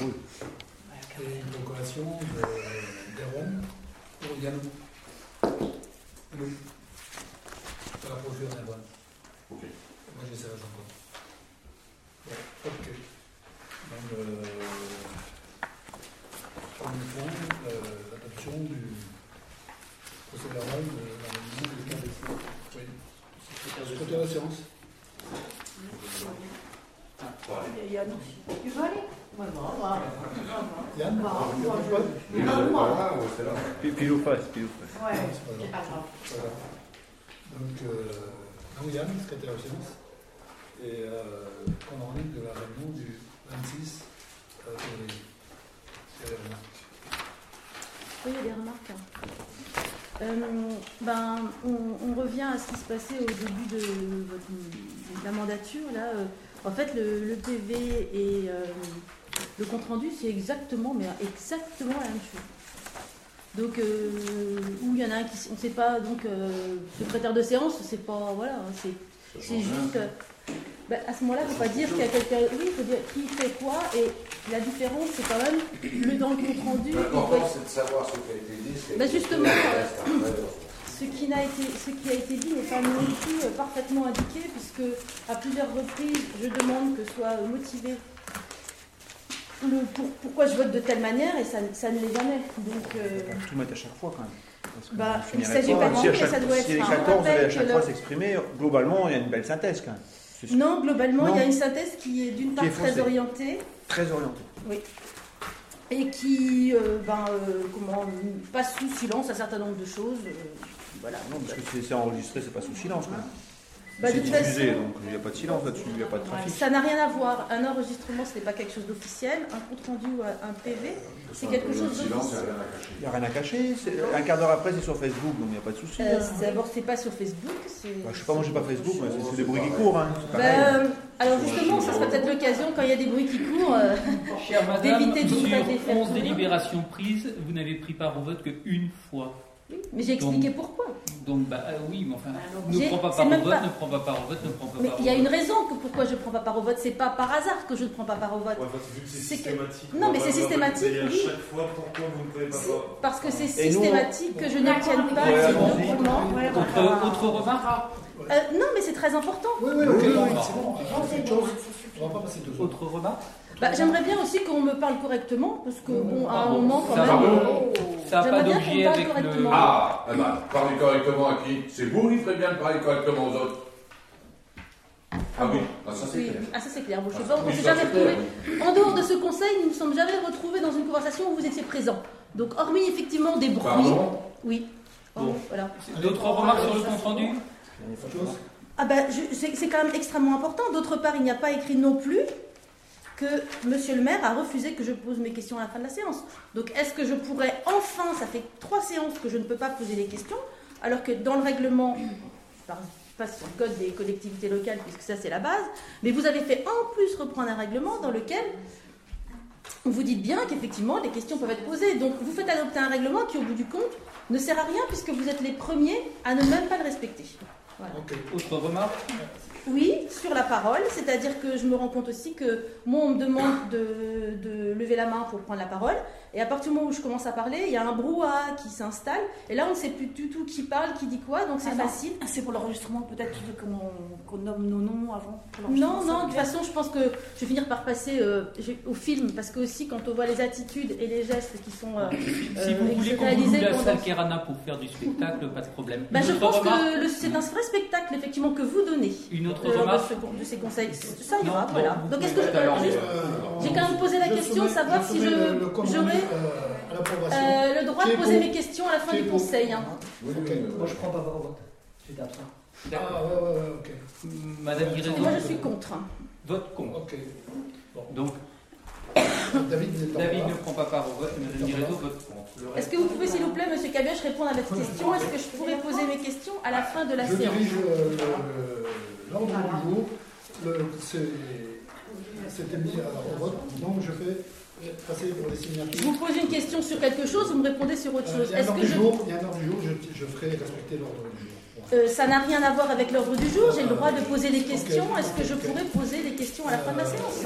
Oui. Et une procuration de, pour Yannou. Yannou. Pour la procure. Ok. Moi, j'ai ça encore. Ouais, ok. Donc, euh, premier point, euh, l'adoption du procès verbal de la réunion du 15 décembre. Oui. Secrétaire de séance. Aller Moi, non, moi. Yann Bah, tu veux je- pas là ou face, puis ou face. Ouais, C'est pas. Voilà. Donc, euh, donc Yann, secrétaire de séance, et euh, compte rendu de la réunion du 26 euh, février. C'est la remarque. Oui, il y a des remarques. hein. Euh, ben, on, revient à ce qui se passait au début de, votre, la mandature. Là, Euh, en fait, le, PV euh, le compte rendu, c'est exactement, mais exactement la même chose. Donc, euh, où il y en a un qui, on ne sait pas, donc euh, secrétaire de séance, c'est pas, voilà, hein, c'est c'est juste. euh, ben, à ce moment-là, il ne faut pas dire qu'il y a quelqu'un. Oui, il faut dire qui fait quoi. Et la différence, c'est quand même le, dans le compte rendu. L'important, être- c'est de savoir ce qui a été dit. ce qui a Bah, été justement, Ce qui, n'a été, ce qui a été dit n'est pas non plus parfaitement indiqué, puisque à plusieurs reprises, je demande que soit motivé le, pour- pourquoi je vote de telle manière, et ça, ça ne l'est jamais. Donc, euh, On peut tout mettre à chaque fois quand même. Parce que Bah, il finirait s'agit pas de Si chaque- ça doit Si les être un 14 rappel devaient à que chaque le- fois s'exprimer, globalement, il y a une belle synthèse quand même. C'est non, globalement, il y a une synthèse qui est d'une part est très orientée très orienté. et qui euh, ben, euh, comment, passe sous silence un certain nombre de choses. euh, voilà. Non, parce que c'est- c'est enregistré, c'est pas sous silence quand même. Bah, c'est diffusé, donc il n'y a pas de silence là-dessus, il n'y a pas de trafic. Ça n'a rien à voir. Un enregistrement, ce n'est pas quelque chose d'officiel. Un compte rendu ou un PV, c'est quelque chose Silence, il d'officiel. n'y a rien à cacher. Il n'y a rien à cacher. c'est- Un quart d'heure après, c'est sur Facebook, donc il n'y a pas de souci. Euh, hein. c'est- D'abord, c'est pas sur Facebook. c'est- Bah, je sais pas, moi j'ai pas Facebook, mais c'est- c'est des bruits qui courent. Hein. c'est pareil. euh, alors justement, ça sera peut-être l'occasion, quand il y a des bruits qui courent, euh, D'éviter de vous faire des sur faire 11 tourner. délibérations prises, vous n'avez pris part au vote qu'une fois. Oui, mais j'ai expliqué pourquoi. Donc, bah euh, oui, mais enfin, J'ai- ne prends pas part au vote, pas- ne prends pas part au vote, ne prends pas Mais part au il y a vote. une raison que pourquoi je ne prends pas part au vote. C'est pas par hasard que je ne prends pas part au vote. Ouais, parce que c'est C'est que- systématique. Non, on mais c'est systématique, oui. À chaque fois, pourquoi vous ne pouvez pas Parce que c'est nous, systématique que je n'obtienne pas Ouais, ces documents. Autre, autre remarque Euh, non, mais c'est très important. Oui, oui, ok, Oui, c'est bon. Deux. Autre remarque Bah, J'aimerais bien aussi qu'on me parle correctement, parce que bon, à un moment quand même. va. euh, Ça n'a pas J'aimerais bien qu'on d'objet parle avec le... correctement. Ah, eh ben, parlez correctement à qui? C'est vous qui ferez bien de parler correctement aux autres. Ah oui, ah, ça c'est Oui, clair. ah ça c'est clair. Bon, je sais Ah, pas, on oui, s'est jamais retrouvé. En dehors de ce conseil, nous ne nous sommes jamais retrouvés dans une conversation où vous étiez présent. Donc, hormis effectivement des bruits. Pardon? Oui. Bon. Voilà. D'autres remarques sur le compte rendu? Ah ben, c'est quand même extrêmement important. D'autre part, il n'y a pas écrit non plus que Monsieur le maire a refusé que je pose mes questions à la fin de la séance. Donc, est-ce que je pourrais enfin, ça fait trois séances que je ne peux pas poser les questions, alors que dans le règlement, je pas sur le code des collectivités locales, puisque ça c'est la base, mais vous avez fait en plus reprendre un règlement dans lequel vous dites bien qu'effectivement les questions peuvent être posées. Donc, vous faites adopter un règlement qui, au bout du compte, ne sert à rien puisque vous êtes les premiers à ne même pas le respecter. Autre remarque? Oui, sur la parole, c'est-à-dire que je me rends compte aussi que moi, on me demande de, de lever la main pour prendre la parole, et à partir du moment où je commence à parler, il y a un brouhaha qui s'installe, et là, on ne sait plus du tout qui parle, qui dit quoi, donc c'est Ah non. facile. Ah, C'est pour l'enregistrement, peut-être tu veux qu'on nomme nos noms avant pour Non, non, de toute façon, je pense que je vais finir par passer euh, au film, parce que aussi, quand on voit les attitudes et les gestes qui sont... euh, Si euh, vous voulez qu'on vous la salle Kerana pour faire du spectacle, pas de problème. Bah, je pense remarque que c'est un vrai spectacle, effectivement, que vous donnez. Une autre euh, de, remarque ce- de ces conseils. Ça ira, voilà. Donc, est-ce que je peux Euh, J'ai quand même posé la question, savoir si je- j'aurais- euh. Euh, le droit de poser mes questions à la fin du conseil. hein. Moi, je prends pas part au vote. J'étais absent. Ah, D'accord. ouais, ouais, ouais, ok. Madame Guiraison, Moi, je suis contre. vote contre. Ok. Donc, David ne prend pas part au vote, Madame Guiraison vote contre. Est-ce que vous pouvez, s'il vous plaît, Monsieur Cabioche, répondre à votre question? Est-ce que je pourrais poser mes questions à la fin de la Je séance? dirige euh, le- l'ordre du jour. C'était mis à- au vote, donc je fais passer pour les Je signatures. vous pose une question sur quelque chose, vous me répondez sur autre Euh, chose. Il y a un Est-ce ordre que du je... jour, il y a un ordre du jour, je, je ferai respecter l'ordre du jour. Euh, ça n'a rien à voir avec l'ordre du jour, j'ai le droit de poser des questions. Est-ce que je pourrais poser des questions à la fin de la séance?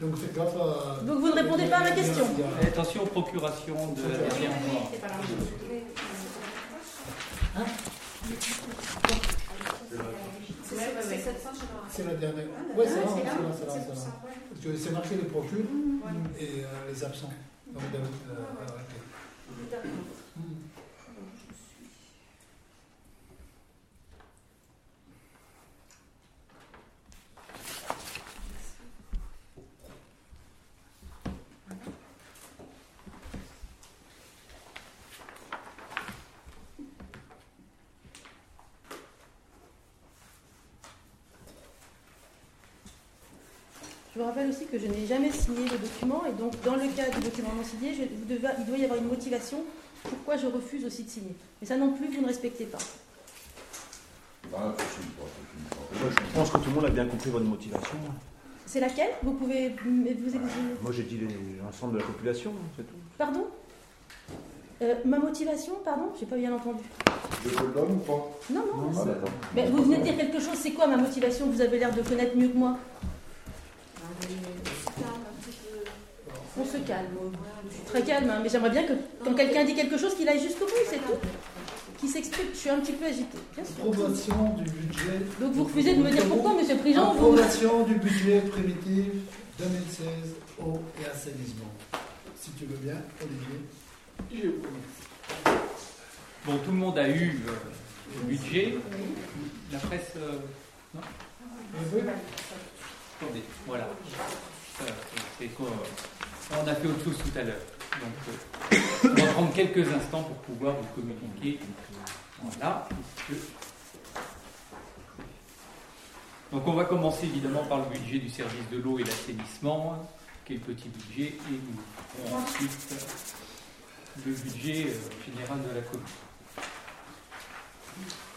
Donc faites gaffe à. Donc vous ne répondez pas à ma question. Attention aux procurations de la dernière fois. C'est la dernière. Ouais, c'est là, c'est là, c'est là, c'est là. Parce que c'est marqué les procures et euh, les absents. Donc David, euh, a arrêté. Hmm. Je vous rappelle aussi que je n'ai jamais signé le document et donc dans le cas du document non signé, je- vous devez- il doit y avoir une motivation pourquoi je refuse aussi de signer. Mais ça non plus, vous ne respectez pas. Ah, Moi, je pense que tout le monde a bien compris votre motivation. C'est laquelle? Vous pouvez vous exiger Moi, j'ai dit l'ensemble de la population, hein, c'est tout. Pardon? Euh, Ma motivation, pardon? J'ai pas bien entendu. Je te ou pas? Non, non. Ah, d'accord. Mais vous venez de dire quelque chose, c'est quoi ma motivation? Vous avez l'air de connaître mieux que moi. On se calme. Je suis très calme, hein, mais j'aimerais bien que quand quelqu'un dit quelque chose, qu'il aille jusqu'au bout, c'est tout. Qu'il s'exprime. Je suis un petit peu agitée. Approbation du budget. Donc vous refusez de me dire pourquoi, monsieur le Président vous... Approbation du budget primitif 2016 eau et assainissement. Si tu veux bien, Olivier. Je vous remercie. Bon, tout le monde a eu euh, le budget. La presse. euh, non Attendez, voilà. Euh, On a fait autre chose tout à l'heure. Donc, euh, on va prendre quelques instants pour pouvoir vous communiquer. Voilà. Donc, on va commencer évidemment par le budget du service de l'eau et l'assainissement, qui est le petit budget, et nous ferons ensuite le budget euh, général de la commune.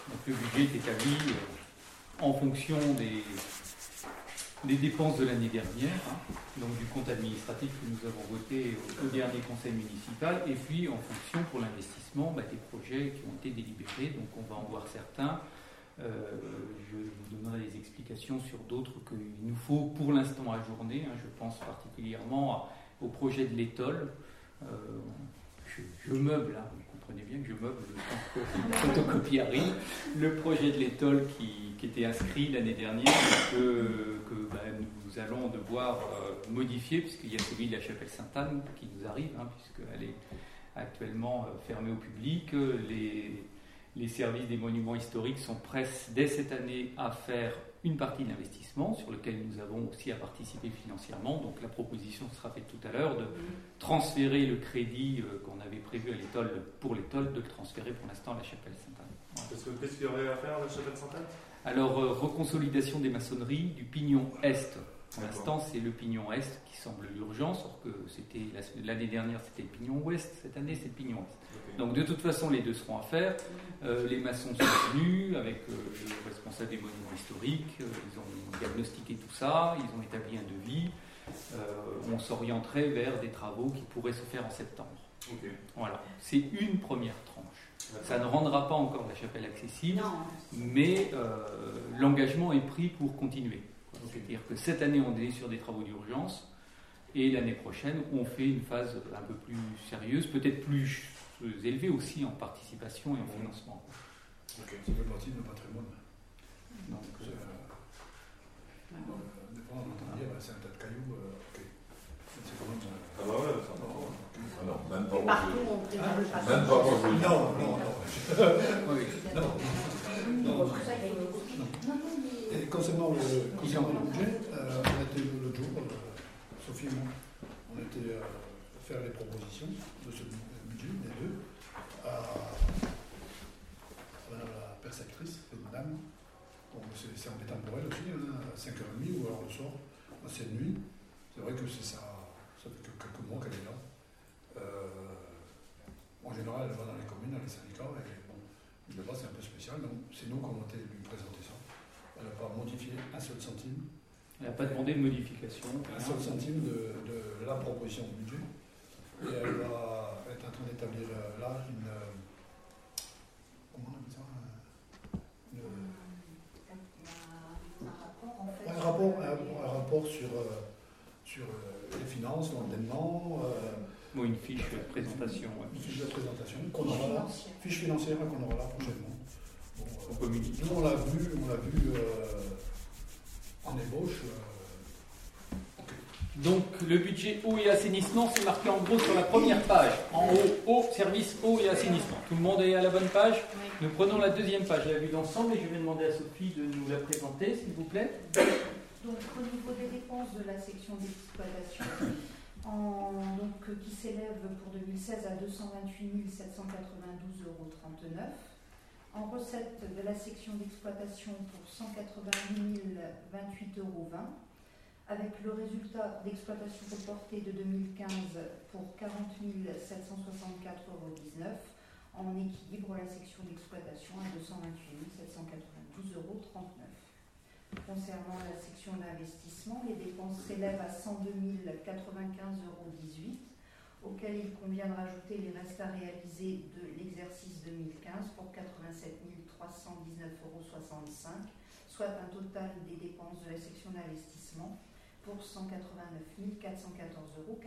Donc, le budget est établi en fonction des, des dépenses de l'année dernière, hein, donc du compte administratif que nous avons voté au, dernier conseil municipal, et puis en fonction pour l'investissement bah, des projets qui ont été délibérés. Donc on va en voir certains. Euh, je vous donnerai des explications sur d'autres qu'il nous faut pour l'instant ajourner. hein. Je pense particulièrement au projet de l'étole. Euh, je, meuble, hein, vous comprenez bien que je meuble le temps que photocopie arrive. Le projet de l'étole qui, qui était inscrit l'année dernière, que, que, bah, nous allons devoir euh, modifier, puisqu'il y a celui de la chapelle Sainte-Anne qui nous arrive, hein, puisqu'elle est actuellement euh, fermée au public. Les, les services des monuments historiques sont prêts dès cette année à faire une partie de l'investissement sur lequel nous avons aussi à participer financièrement. Donc la proposition sera faite tout à l'heure de transférer le crédit euh, qu'on avait prévu à l'étole pour l'étole, de le transférer pour l'instant à la chapelle Sainte-Anne. Parce que qu'est-ce qu'il y aurait à faire à la chapelle Sainte-Anne? Alors, euh, reconsolidation des maçonneries du pignon Est. Pour l'instant, c'est le pignon Est qui semble l'urgence, alors que c'était la- l'année dernière, c'était le pignon Ouest. Cette année, c'est le pignon Est. Donc, de toute façon, les deux seront à faire. Euh, les maçons sont venus avec euh, le responsable des monuments historiques. euh, ils ont diagnostiqué tout ça. Ils ont établi un devis. On s'orienterait vers des travaux qui pourraient se faire en septembre. Voilà. C'est une première tranche. Ça ne rendra pas encore la chapelle accessible Non. mais euh, l'engagement est pris pour continuer. C'est-à-dire que cette année, on est sur des travaux d'urgence, et l'année prochaine, on fait une phase un peu plus sérieuse, peut-être plus élevée aussi en participation et en financement. Ok, ça fait partie de notre patrimoine. Donc, C'est, euh, euh, des fois, on entend dire, c'est un tas de cailloux. euh. C'est quand même. euh, Ah bah ouais, ça va. Ah non, même pas Et moi. partout, on le passé. Même pas moi. je- Non, non, non. oui. non. non. Et concernant le, concernant le budget, euh, on a été l'autre jour, euh, Sophie et moi, on a été euh, faire les propositions de ce budget, les deux, à, la perceptrice, c'est une dame. Bon, c'est c'est embêtant pour elle aussi, hein, à 5h30 ou alors le soir, à cette nuit. C'est vrai que c'est ça, ça fait que quelques mois qu'elle est là. En général, elle va dans les communes, dans les syndicats, et bon, le bas c'est un peu spécial, donc c'est nous qui avons été lui présenter ça. Elle n'a pas modifié un seul centime, Elle n'a pas demandé de modification. un seul centime de, de la proposition de budget. Et elle va être en train d'établir euh, là une. euh, comment on appelle ça euh, une- rapport, un, un rapport sur, euh, sur euh, les finances, l'endettement, euh, Bon, une fiche de présentation. ouais. une fiche de présentation qu'on aura là, fiche financière qu'on aura là prochainement. Bon, euh, On communique. nous, on l'a vu, on l'a vu euh, en ébauche. euh, Donc le budget eau et assainissement, c'est marqué en gros sur la première page. En haut, eau, service eau et assainissement. Tout le monde est à la bonne page? Nous prenons la deuxième page, la vue d'ensemble, et je vais demander à Sophie de nous la présenter, s'il vous plaît. Donc au niveau des dépenses de la section d'exploitation, donc, euh, qui s'élève pour 2016 à 228 792,39 euros. En recettes de la section d'exploitation pour 180 028,20 euros. Avec le résultat d'exploitation reporté de 2015 pour 40 764,19 euros. En équilibre, la section d'exploitation à 228 792,39 euros. Concernant la section d'investissement, les dépenses s'élèvent à 102 095,18 euros, auxquels il convient de rajouter les restes à réaliser de l'exercice 2015 pour 87 319,65 euros, soit un total des dépenses de la section d'investissement pour 189 414,83 euros.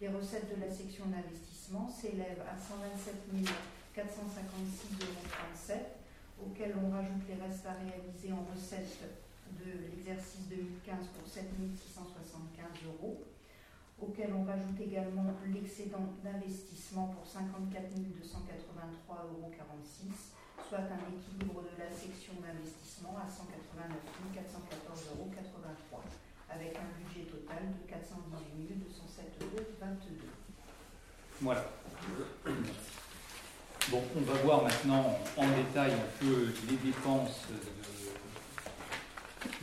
Les recettes de la section d'investissement s'élèvent à 127 456,37 euros auxquels on rajoute les restes à réaliser en recettes de l'exercice 2015 pour 7 675 euros, auxquels on rajoute également l'excédent d'investissement pour 54 283,46 euros, soit un équilibre de la section d'investissement à 189 414,83 euros, avec un budget total de 418 207,22 euros. Voilà. Bon, on va voir maintenant en détail un peu les dépenses de,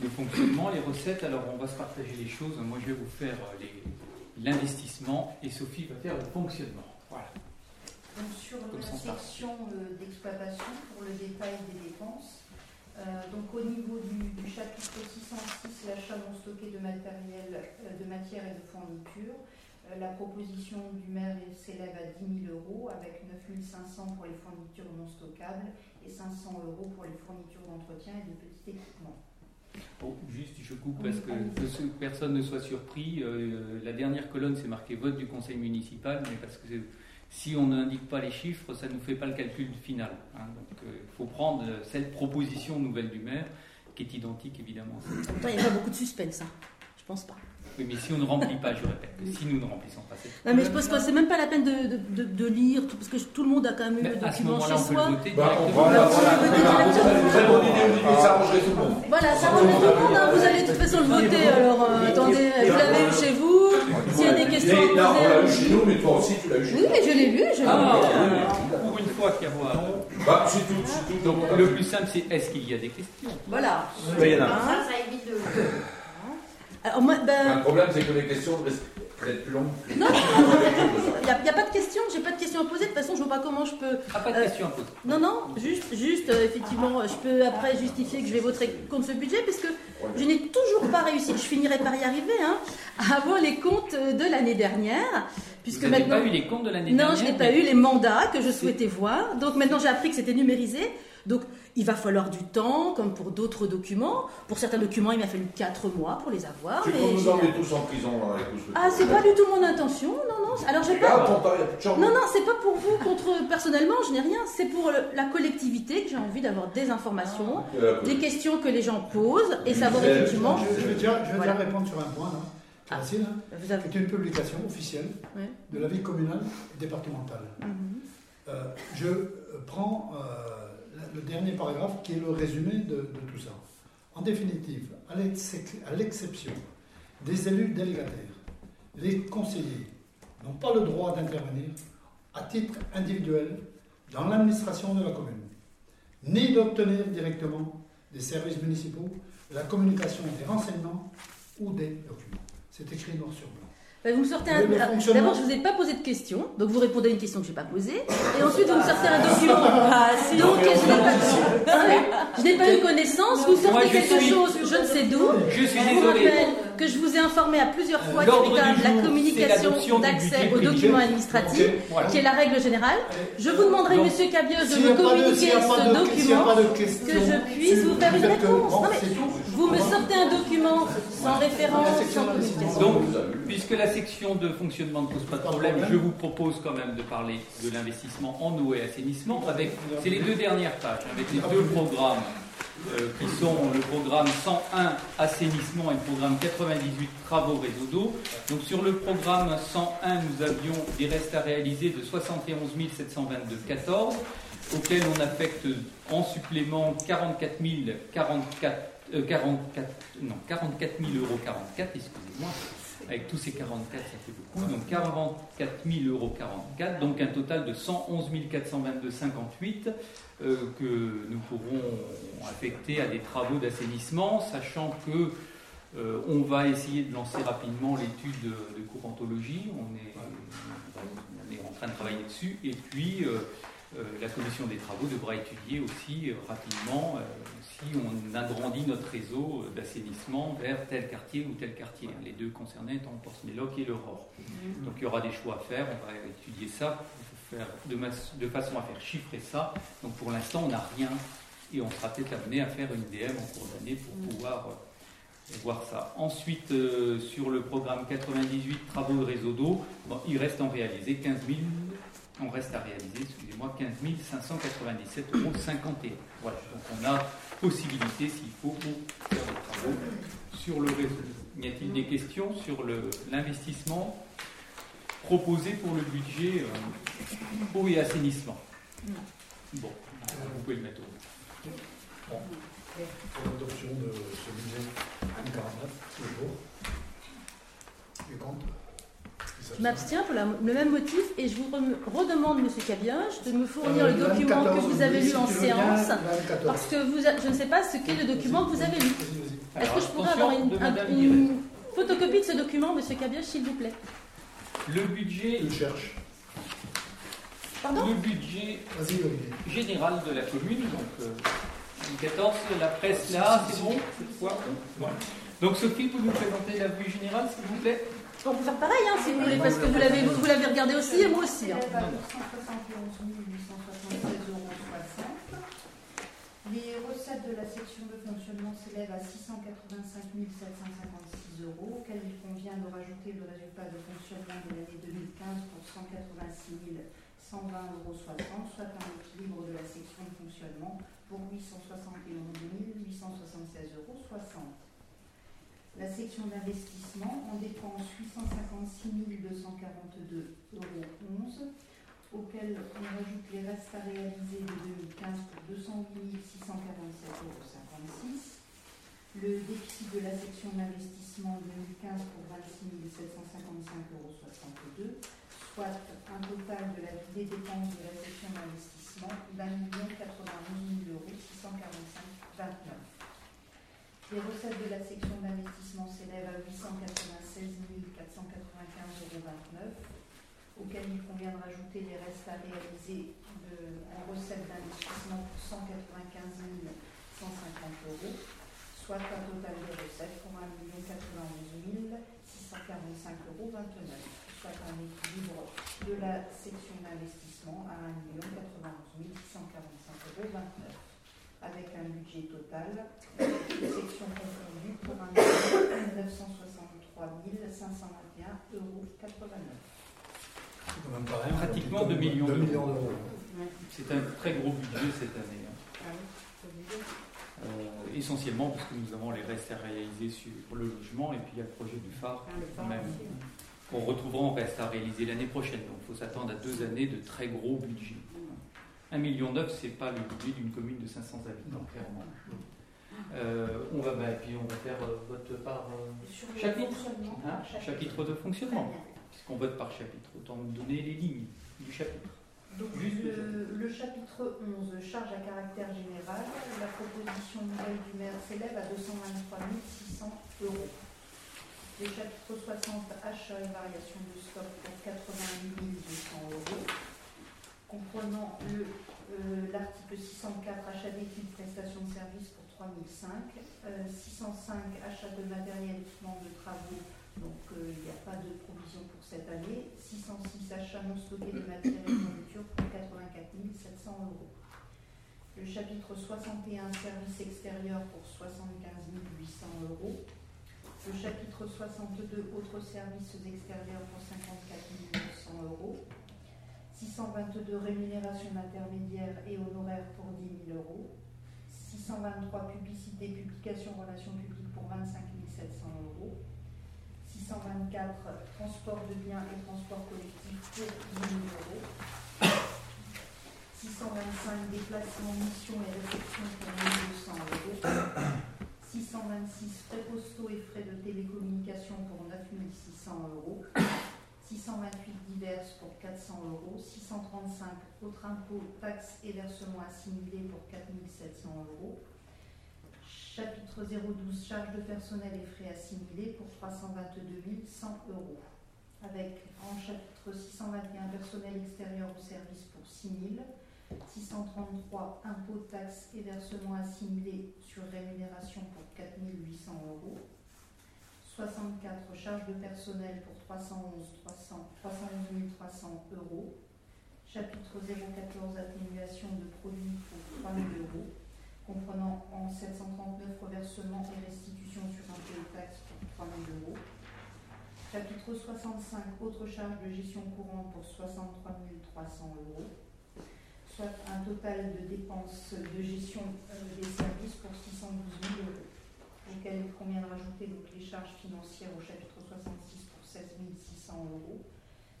de fonctionnement, les recettes. Alors, on va se partager les choses. Moi, je vais vous faire les- l'investissement et Sophie va faire le fonctionnement. Voilà. Donc, sur Comme la section euh, d'exploitation, pour le détail des dépenses, euh, donc au niveau du, du chapitre 606, l'achat non stocké de matériel, euh, de matière et de fourniture, euh, la proposition du maire s'élève à 10 000 euros avec 9 500 pour les fournitures non stockables et 500 euros pour les fournitures d'entretien et de petits équipements. Bon, juste, je coupe parce que, personne ne soit surpris. euh, la dernière colonne, c'est marqué vote du conseil municipal, mais parce que si on n'indique pas les chiffres, ça ne nous fait pas le calcul final. hein. donc, euh, il faut prendre euh, cette proposition nouvelle du maire, qui est identique évidemment. à celle- Pourtant, il n'y a pas beaucoup de suspense. hein. Je pense pas. Oui, mais si on ne remplit pas, je répète, que si nous ne remplissons pas cette Non, mais je pense que c'est même pas la peine de, de, de- de lire, tout- parce que tout le monde a quand même eu le à ce document moment-là, chez on peut soi. voilà, ça arrangerait tout le monde. Voilà, ça remet tout le monde, hein. vous allez de toute façon le voter, alors euh, attendez, vous l'avez eu chez vous, s'il y a des questions on l'a eu poser. chez nous, mais toi aussi, tu l'as eu chez Oui, nous. mais je l'ai lu, je l'ai Ah, lu. pour une fois qu'il y a. Bah, c'est tout, c'est tout. Donc, Le plus simple, c'est est-ce qu'il y a des questions? Voilà. Oui, il y en a. Hein? Ça évite de. Alors moi, Le ben, problème, c'est que les questions d'être plus longues. non, il n'y a, il y a pas de questions, j'ai pas de questions à poser, de toute façon je vois pas comment je peux... Ah, pas de Euh, questions à poser. Non, non, juste, juste euh, effectivement, je peux après justifier que je vais voter contre ce budget, puisque je n'ai toujours pas réussi, je finirai par y arriver, hein, à avoir les comptes de l'année dernière, puisque Vous maintenant... pas eu les comptes de l'année Non, dernière je n'ai pas mais- eu les mandats que je souhaitais voir. Donc maintenant, j'ai appris que c'était numérisé. Donc il va falloir du temps, comme pour d'autres documents. Pour certains documents, il m'a fallu 4 mois pour les avoir. C'est mais nous emmener tous en prison, là, avec tout ce Ah, c'est pas du tout mon intention. Non, non. Alors j'ai pas. Non, non, c'est pas pour vous contre personnellement, je n'ai rien. C'est pour le- la collectivité que j'ai envie d'avoir des informations, Euh, des questions que les gens posent et savoir effectivement. Je, je vais déjà, je vais Voilà. déjà répondre sur un point, là, Ah. facile. hein. Vous avez. C'est une publication officielle Ouais. de la vie communale et départementale. Mhm. Euh, je euh, prends euh, le dernier paragraphe qui est le résumé de, tout ça. En définitive, à l'exception des élus délégataires, les conseillers n'ont pas le droit d'intervenir à titre individuel dans l'administration de la commune, ni d'obtenir directement des services municipaux la communication des renseignements ou des documents. C'est écrit noir sur blanc. Ben, vous me sortez un. Alors, fonctionnement- D'abord, je vous ai pas posé de questions, donc vous répondez à une question que je n'ai pas posée, et ensuite vous me sortez un document. Ah, si, donc je n'ai pas, je n'ai pas eu connaissance. Vous sortez quelque suis- chose, je ne sais d'où. Je suis Je vous rappelle que je vous ai informé à plusieurs fois du la communication d'accès aux documents administratifs. Voilà. qui est la règle générale. Je vous demanderai, Donc, Monsieur Cabios, de me de- communiquer ce document. que je puisse vous faire une réponse. Vous me sortez un document sans référence, sans communication. Donc, puisque la section de fonctionnement ne pose pas de problème, je vous propose quand même de parler de l'investissement en eau et assainissement avec, c'est les deux dernières pages, avec les deux programmes euh, qui sont le programme 101 assainissement et le programme 98 travaux réseau d'eau. Donc sur le programme 101, nous avions des restes à réaliser de 71 722,14 auxquels on affecte en supplément 44 44, 44, non, 44 000 euros 44, excusez-moi. Avec tous ces 44, ça fait beaucoup. Donc 44 000 euros 44, donc un total de 111 422,58 euh, que nous pourrons affecter à des travaux d'assainissement, sachant que euh, on va essayer de lancer rapidement l'étude de, courantologie. On est, on est, en train de travailler dessus. Et puis, euh, euh, la commission des travaux devra étudier aussi euh, rapidement euh, si on agrandit notre réseau d'assainissement vers tel quartier ou tel quartier, les deux concernés étant Portsmouth et l'Aurore. Mhm. Donc il y aura des choix à faire, on va étudier ça faire de, de, façon à faire chiffrer ça. Donc pour l'instant, on n'a rien et on sera peut-être amené à faire une DM en cours d'année pour mhm. pouvoir voir ça. Ensuite, sur le programme 98 travaux de réseau d'eau, il reste en réalisé 15 000 on reste à réaliser, excusez-moi, 15 597,51 euros. Voilà, donc on a possibilité, s'il faut, pour faire des travaux sur le réseau. Y a-t-il des questions sur l'investissement proposé pour le budget euh, eau et assainissement? Bon, vous pouvez le mettre au bon. Pour l'adoption de ce budget 1,49, toujours. Et contre? Je m'abstiens pour le même motif et je vous redemande, Monsieur Cabiage, de me fournir le document que vous avez lu en séance, parce que vous je ne sais pas ce qu'est le document que vous avez lu. Est-ce que je pourrais avoir une, photocopie de ce document, Monsieur Cabiage, s'il vous plaît? Le budget. Je cherche. Pardon? Le budget général de la commune, donc 14, euh, la presse là, c'est bon? Cette fois Donc Sophie, vous nous présenter la vue générale, s'il vous plaît? On peut faire pareil, hein, si vous voulez, parce que vous l'avez, vous l'avez regardé aussi et moi aussi. Hein. Les recettes de la section de fonctionnement s'élèvent à 685 756 euros, auquel il convient de rajouter le résultat de fonctionnement de l'année 2015 pour 186 120,60 euros, soit un équilibre de la section de fonctionnement pour 871 876,60 euros. La section d'investissement en dépense 856 242,11 euros, auquel on rajoute les restes à réaliser de 2015 pour 208 647,56 euros. Le déficit de la section d'investissement 2015 pour 26 755,62 euros, soit un total de la, des dépenses de la section d'investissement d'un million 91 euros 645,29. Les recettes de la section d'investissement s'élèvent à 896 495,29 euros, auxquels il convient de rajouter les restes à réaliser en recettes d'investissement pour 195 150 euros, soit un total de recettes pour 1 91 645,29 euros, soit un équilibre de la section d'investissement à 1 91 645,29 euros avec un budget total, de section confondue pour un 963 521,89 euros. C'est Pratiquement 2 millions d'euros. C'est un très gros budget cette année. Hein. Ah euh, essentiellement parce que nous avons les restes à réaliser sur le logement et puis il y a le projet du phare ah, même qu'on retrouvera en reste à réaliser l'année prochaine. Donc il faut s'attendre à deux années de très gros budget. 1,9 million, ce n'est pas le budget d'une commune de 500 habitants, clairement. Euh, on va, bah, puis on va faire euh, vote par euh, chapitre, hein, chapitre de fonctionnement, puisqu'on vote par chapitre. Autant nous donner les lignes du chapitre. Donc le, chapitre 11, charge à caractère général, la proposition nouvelle du maire s'élève à 223 600 euros. Le chapitre 60, achat et variation de stock pour 88 200 euros comprenant euh, l'article 604 achat d'équipes, prestations de services pour 3005, 605 achat de matériel, équipement de travaux, donc euh, il n'y a pas de provision pour cette année, 606 achats non stockés de matériel de nourriture pour 84 700 euros. Le chapitre 61, services extérieurs pour 75 800 euros. Le chapitre 62, autres services extérieurs pour 54 900 euros. 622, rémunération intermédiaire et honoraires pour 10 000 euros. 623, publicité, publication, relations publiques pour 25 700 euros. 624, transport de biens et transport collectif pour 10 000 euros. 625, déplacement, mission et réception pour 1200 euros. 626, frais postaux et frais de télécommunication pour 9600 euros. 628 diverses pour 400 euros, 635 autres impôts, taxes et versements assimilés pour 4700 euros, chapitre 012 charges de personnel et frais assimilés pour 322 100 euros, avec en chapitre 621 personnel extérieur au service pour 6 000, 633 impôts, taxes et versements assimilés sur rémunération pour 4 800 euros, 64 charges de personnel pour 311, 300, 311 300 euros. Chapitre 014 atténuation de produits pour 3 000 euros, comprenant en 739 reversements et restitutions sur un de taxe pour 3 000 euros. Chapitre 65 autres charges de gestion courante pour 63 300 euros soit un total de dépenses de gestion euh, des services pour 612 000 euros auquel il convient de rajouter donc, les charges financières au chapitre 66 pour 16 600 euros,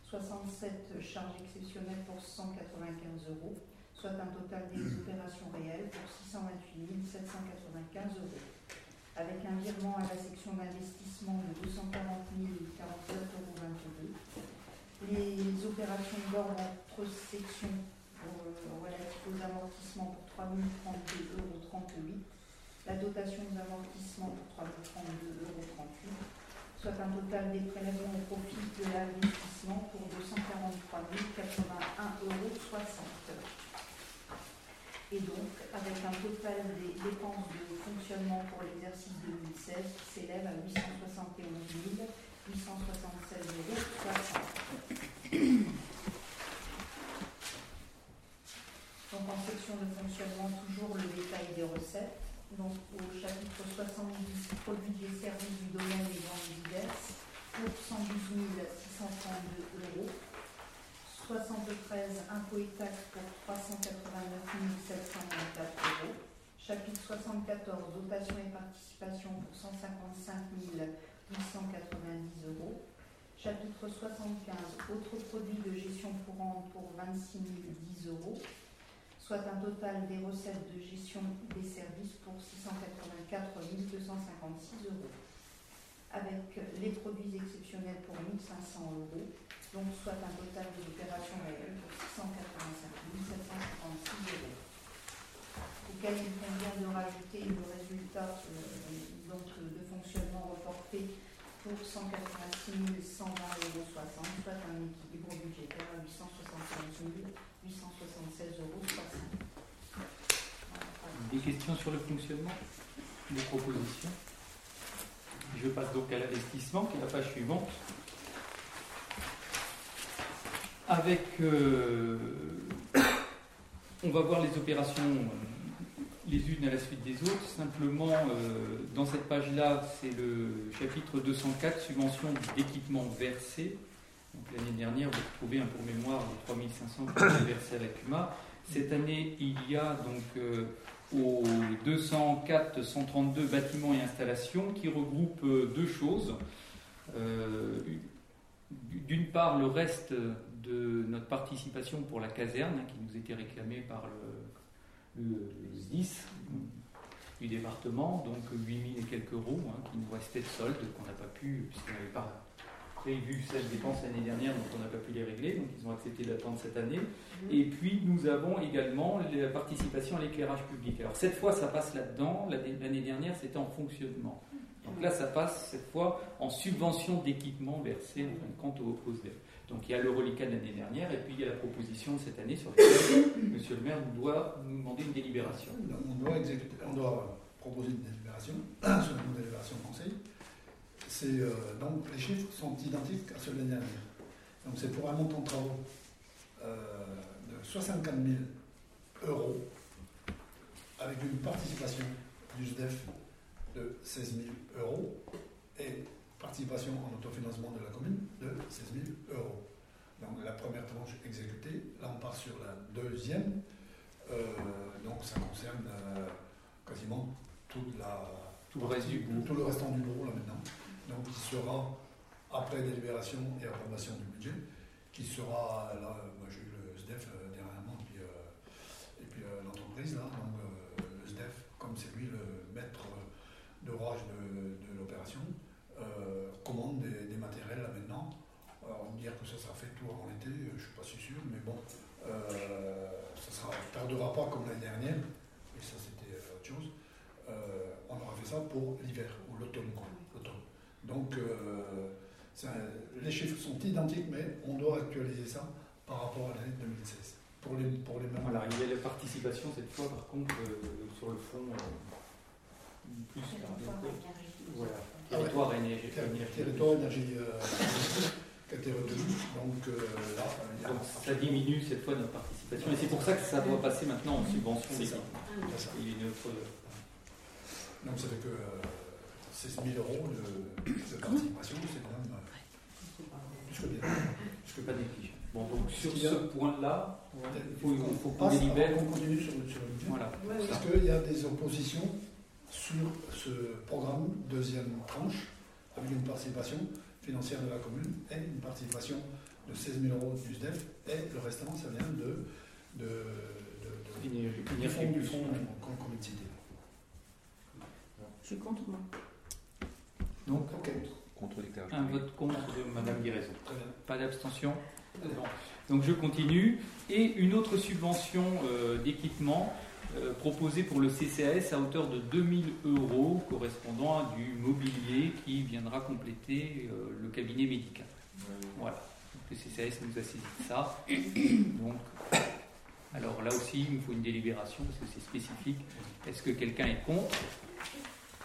67 charges exceptionnelles pour 195 euros, soit un total des opérations réelles pour 628 795 euros, avec un virement à la section d'investissement de 240 049,22 euros. Les opérations d'ordre entre sections euh, relatives aux amortissements pour 3 032,38 euros la dotation d'amortissement pour 332,38 euros, soit un total des prélèvements au profit de l'investissement pour 243 081,60 euros. Et donc, avec un total des dépenses de fonctionnement pour l'exercice 2016 qui s'élève à 871 876,60 euros. Donc en section de fonctionnement, toujours le détail des recettes donc au chapitre 70, produits et services du domaine des ventes diverses, pour 112 632 euros. 73, impôts et taxes pour 389 724 euros. Chapitre 74, dotation et participation pour 155 890 euros. Chapitre 75, autres produits de gestion courante pour 26 010 euros soit un total des recettes de gestion des services pour 684 256 euros, avec les produits exceptionnels pour 1500 euros, donc soit un total des opérations réelles pour 685 756 euros, auquel il convient de rajouter le résultat euh, donc, de fonctionnement reporté pour 186 120,60 euros, soit un équilibre budgétaire à 875 876,60 euros. Des questions sur le fonctionnement Des propositions? Je passe donc à l'investissement, qui est la page suivante. Avec. Euh, on va voir les opérations les unes à la suite des autres. Simplement, euh, dans cette page-là, c'est le chapitre 204, subvention d'équipement versé. L'année dernière, vous trouvez un pour mémoire de 3500 qui versés à la CUMA. Cette année, il y a donc euh, aux 204 132 bâtiments et installations qui regroupent euh, deux choses. Euh, d'une part, le reste de notre participation pour la caserne, hein, qui nous était réclamée par le, le, 10 du département, donc 8000 et quelques euros, hein, qui nous restaient de solde, qu'on n'a pas pu, puisqu'on n'avait pas prévu cette dépense l'année dernière, donc on n'a pas pu les régler, donc ils ont accepté d'attendre cette année. Mhm. Et puis nous avons également la participation à l'éclairage public. Alors cette fois, ça passe là-dedans, l'année dernière, c'était en fonctionnement. Donc là, ça passe cette fois en subvention d'équipement versé en compte aux, aux Donc il y a le reliquat de l'année dernière, et puis il y a la proposition de cette année sur laquelle Monsieur le maire nous doit nous demander une délibération. On doit, on doit proposer une délibération sur une délibération conseil euh, donc les chiffres sont identiques à ceux de l'année dernière. Donc c'est pour un montant de travaux euh, de 64 000 euros avec une participation du SDEF de 16 000 euros et participation en autofinancement de la commune de 16 000 euros. Donc la première tranche exécutée, là on part sur la deuxième, Euh, donc ça concerne euh, quasiment toute la, Tout le reste du tout le restant du bourg là maintenant. Donc qui sera, après délibération et approbation du budget, qui sera, là, moi j'ai eu le SDEF euh, dernièrement, et puis, euh, euh, l'entreprise, là, donc le SDEF, comme c'est lui le maître d'orage de, de l'opération, commande des, matériels là maintenant. Alors dire que ça sera fait tout avant l'été, je suis pas si sûr, mais bon, ça sera, tardera pas comme l'année dernière, et ça c'était autre chose. On aura fait ça pour l'hiver ou l'automne. Donc euh, ça- les chiffres sont identiques, mais on doit actualiser ça par rapport à l'année 2016. Pour les, pour les mêmes. Voilà, il y a la participation cette fois, par contre, euh, sur le fond, euh, plus voilà, Ah territoire énergie. Ter- énergie. Territoire énergie euh, retenu. Donc euh, là, il y a- Donc ça diminue cette fois notre participation, et c'est pour ça que ça doit passer maintenant en subvention C'est ça. ça. Il y a une autre- Donc ça fait que euh, 16 000 euros de, de participation, c'est quand même euh, plus que bien. Plus que pas négligeable. Bon, donc sur ce point-là, il faut, faut qu'on délibère. avant qu'on continue sur, le- sur le budget. Voilà. Est-ce qu'il y a des oppositions sur ce programme deuxième tranche avec une participation financière de la commune et une participation de 16 000 euros du SDEF et le restant ça vient de, de, de- de- Énergie- du fonds, du fonds qu'on. Je suis contre moi. Donc, Contre un vote contre de Madame bien. Pas d'abstention Non. Donc je continue. Et une autre subvention euh, d'équipement euh, proposée pour le CCAS à hauteur de 2000 euros, correspondant à du mobilier qui viendra compléter euh, le cabinet médical. Voilà. Donc, le CCAS nous a saisi de ça. Donc, alors là aussi, il me faut une délibération parce que c'est spécifique. Est-ce que quelqu'un est contre?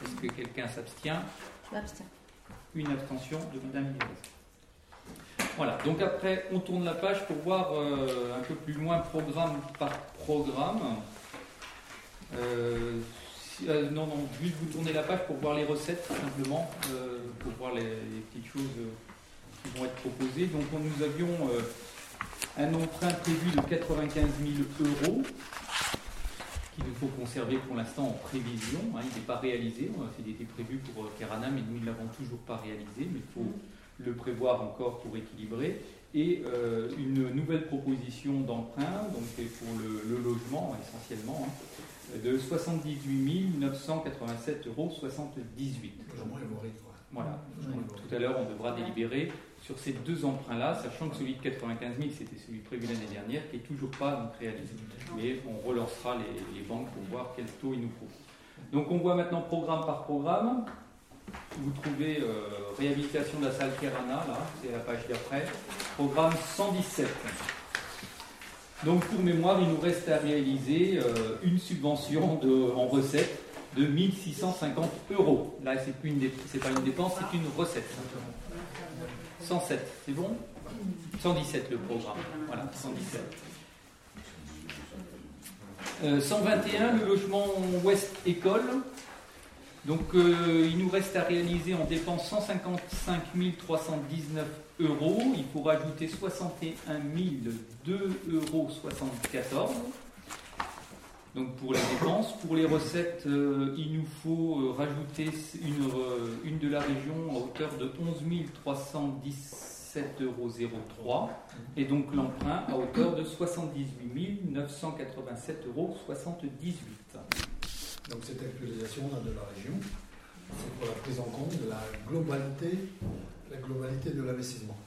Est-ce que quelqu'un s'abstient? Une abstention de Madame Guérez. Voilà, donc après, on tourne la page pour voir euh, un peu plus loin, programme par programme. Euh, euh, non, non, juste vous tournez la page pour voir les recettes, simplement, pour voir les, petites choses qui vont être proposées. Donc, on- nous avions un emprunt prévu de 95 000 euros qu'il nous faut conserver pour l'instant en prévision. hein, il n'est pas réalisé. Fait été prévu pour euh, Kerana, mais nous ne l'avons toujours pas réalisé. Mais il faut le prévoir encore pour équilibrer. Et euh, une nouvelle proposition d'emprunt, donc pour le, le logement essentiellement, hein, de 78 987,78 euros. Voilà. Donc, tout à l'heure, on devra délibérer sur ces deux emprunts-là, sachant que celui de 95 000, c'était celui prévu l'année dernière, qui n'est toujours pas réalisé. Mais on relancera les, banques pour voir quel taux ils nous proposent. Donc on voit maintenant programme par programme. Vous trouvez euh, réhabilitation de la salle Kerana, là, c'est la page d'après. Programme 117. Donc pour mémoire, il nous reste à réaliser euh, une subvention en recette de 1650 euros. Là, dé- c'est pas une dépense, c'est une recette. 107, c'est bon? 117 le programme. Voilà, 117. Euh, 121, le logement Ouest École. Donc euh, il nous reste à réaliser en dépense 155 319 euros. Il faut rajouter 61 002 euros 74. Donc pour les dépenses, pour les recettes, euh, il nous faut euh, rajouter une, euh, une de la région à hauteur de 11 317,03 euros et donc l'emprunt à hauteur de 78 987,78 euros. Donc cette actualisation de la région, c'est pour la prise en compte de la globalité, la globalité de l'investissement.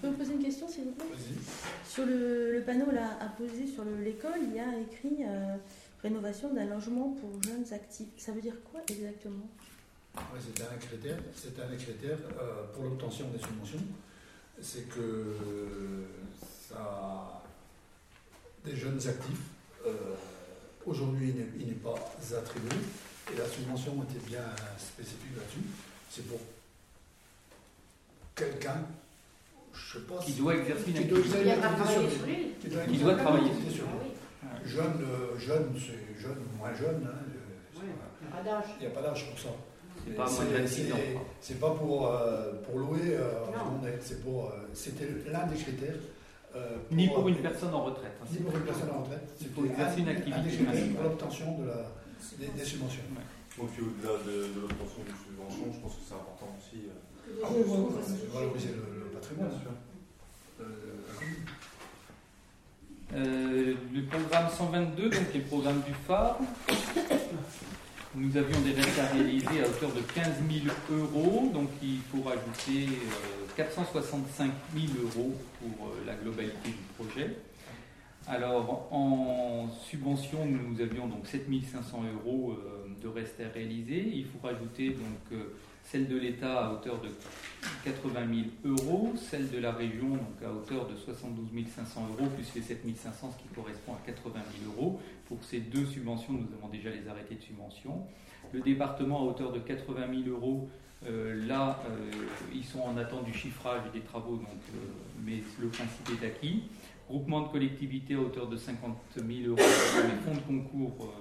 Je peux vous poser une question, s'il vous plaît. Sur le, le panneau là, apposé sur le- l'école, il y a écrit euh, rénovation d'un logement pour jeunes actifs. Ça veut dire quoi exactement? Ouais, c'était un critère, un des critères euh, pour l'obtention des subventions. C'est que ça, des jeunes actifs, euh, aujourd'hui il n'est pas attribué, et la subvention était bien spécifique là-dessus. C'est pour quelqu'un, je pas Qui doit exercer une qui doit activité. pas activité travaillé sur lui. Qui doit Qui doit travailler. sur Ah lui. oui. Jeune, euh, jeune, c'est jeune ou moins jeune. hein, euh, Oui, il n'y a pas d'âge. Il n'y a pas d'âge pour ça. C'est pas Et moins de c'est- 26 ans. c'est- quoi. C'est pas pour, euh, pour louer euh, c'est pour. euh, C'était l'un des critères. euh, Ni pour une personne en retraite. hein, Ni c'est- pour une personne en retraite. Faut C'était exercer une un- activité Un des critères pour l'obtention de la, des, des subventions. Donc au-delà de, de l'obtention d'une subvention, je pense que c'est important aussi. Ah oui, oui, oui, valoriser le, le patrimoine. Bien sûr. Euh. Euh, le programme 122, donc, qui est le programme du phare. Nous avions des restes à réaliser à hauteur de 15 000 euros, donc il faut rajouter euh, 465 000 euros pour euh, la globalité du projet. Alors en subvention, nous avions donc 7 500 euros euh, de restes à réaliser. Il faut rajouter donc euh, celle de l'État à hauteur de 80 000 euros, celle de la région donc à hauteur de 72 500 euros, plus les 7 500, ce qui correspond à 80 000 euros. Pour ces deux subventions, nous avons déjà les arrêtés de subvention. Le département à hauteur de 80 000 euros, euh, là, euh, ils sont en attente du chiffrage des travaux, donc, euh, mais le principe est acquis. Groupement de collectivités à hauteur de 50 000 euros les fonds de concours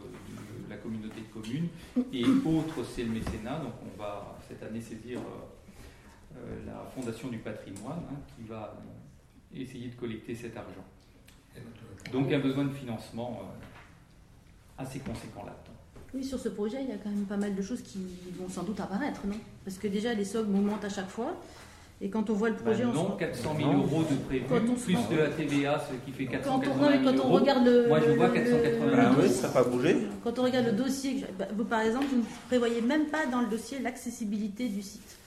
la communauté de communes. Et autre, c'est le mécénat. Donc on va cette année saisir euh, euh, la Fondation du patrimoine hein, qui va euh, essayer de collecter cet argent. Donc un besoin de financement assez conséquent là-dedans. Oui, sur ce projet, il y a quand même pas mal de choses qui vont sans doute apparaître, non? Parce que déjà, les SOG augmentent à chaque fois. Et quand on voit le projet Ben en non, soi- 400 000 Non. euros de prévu, Quand on se plus rend- de la TVA, ce qui fait quand 480 on, 000 non, mais quand on euros. regarde le, Moi, je vois le- 480 le- 000 Ah le oui, dossier- ça n'a pas bougé. Quand on regarde le dossier, bah, vous par exemple, vous ne prévoyez même pas dans le dossier l'accessibilité du site.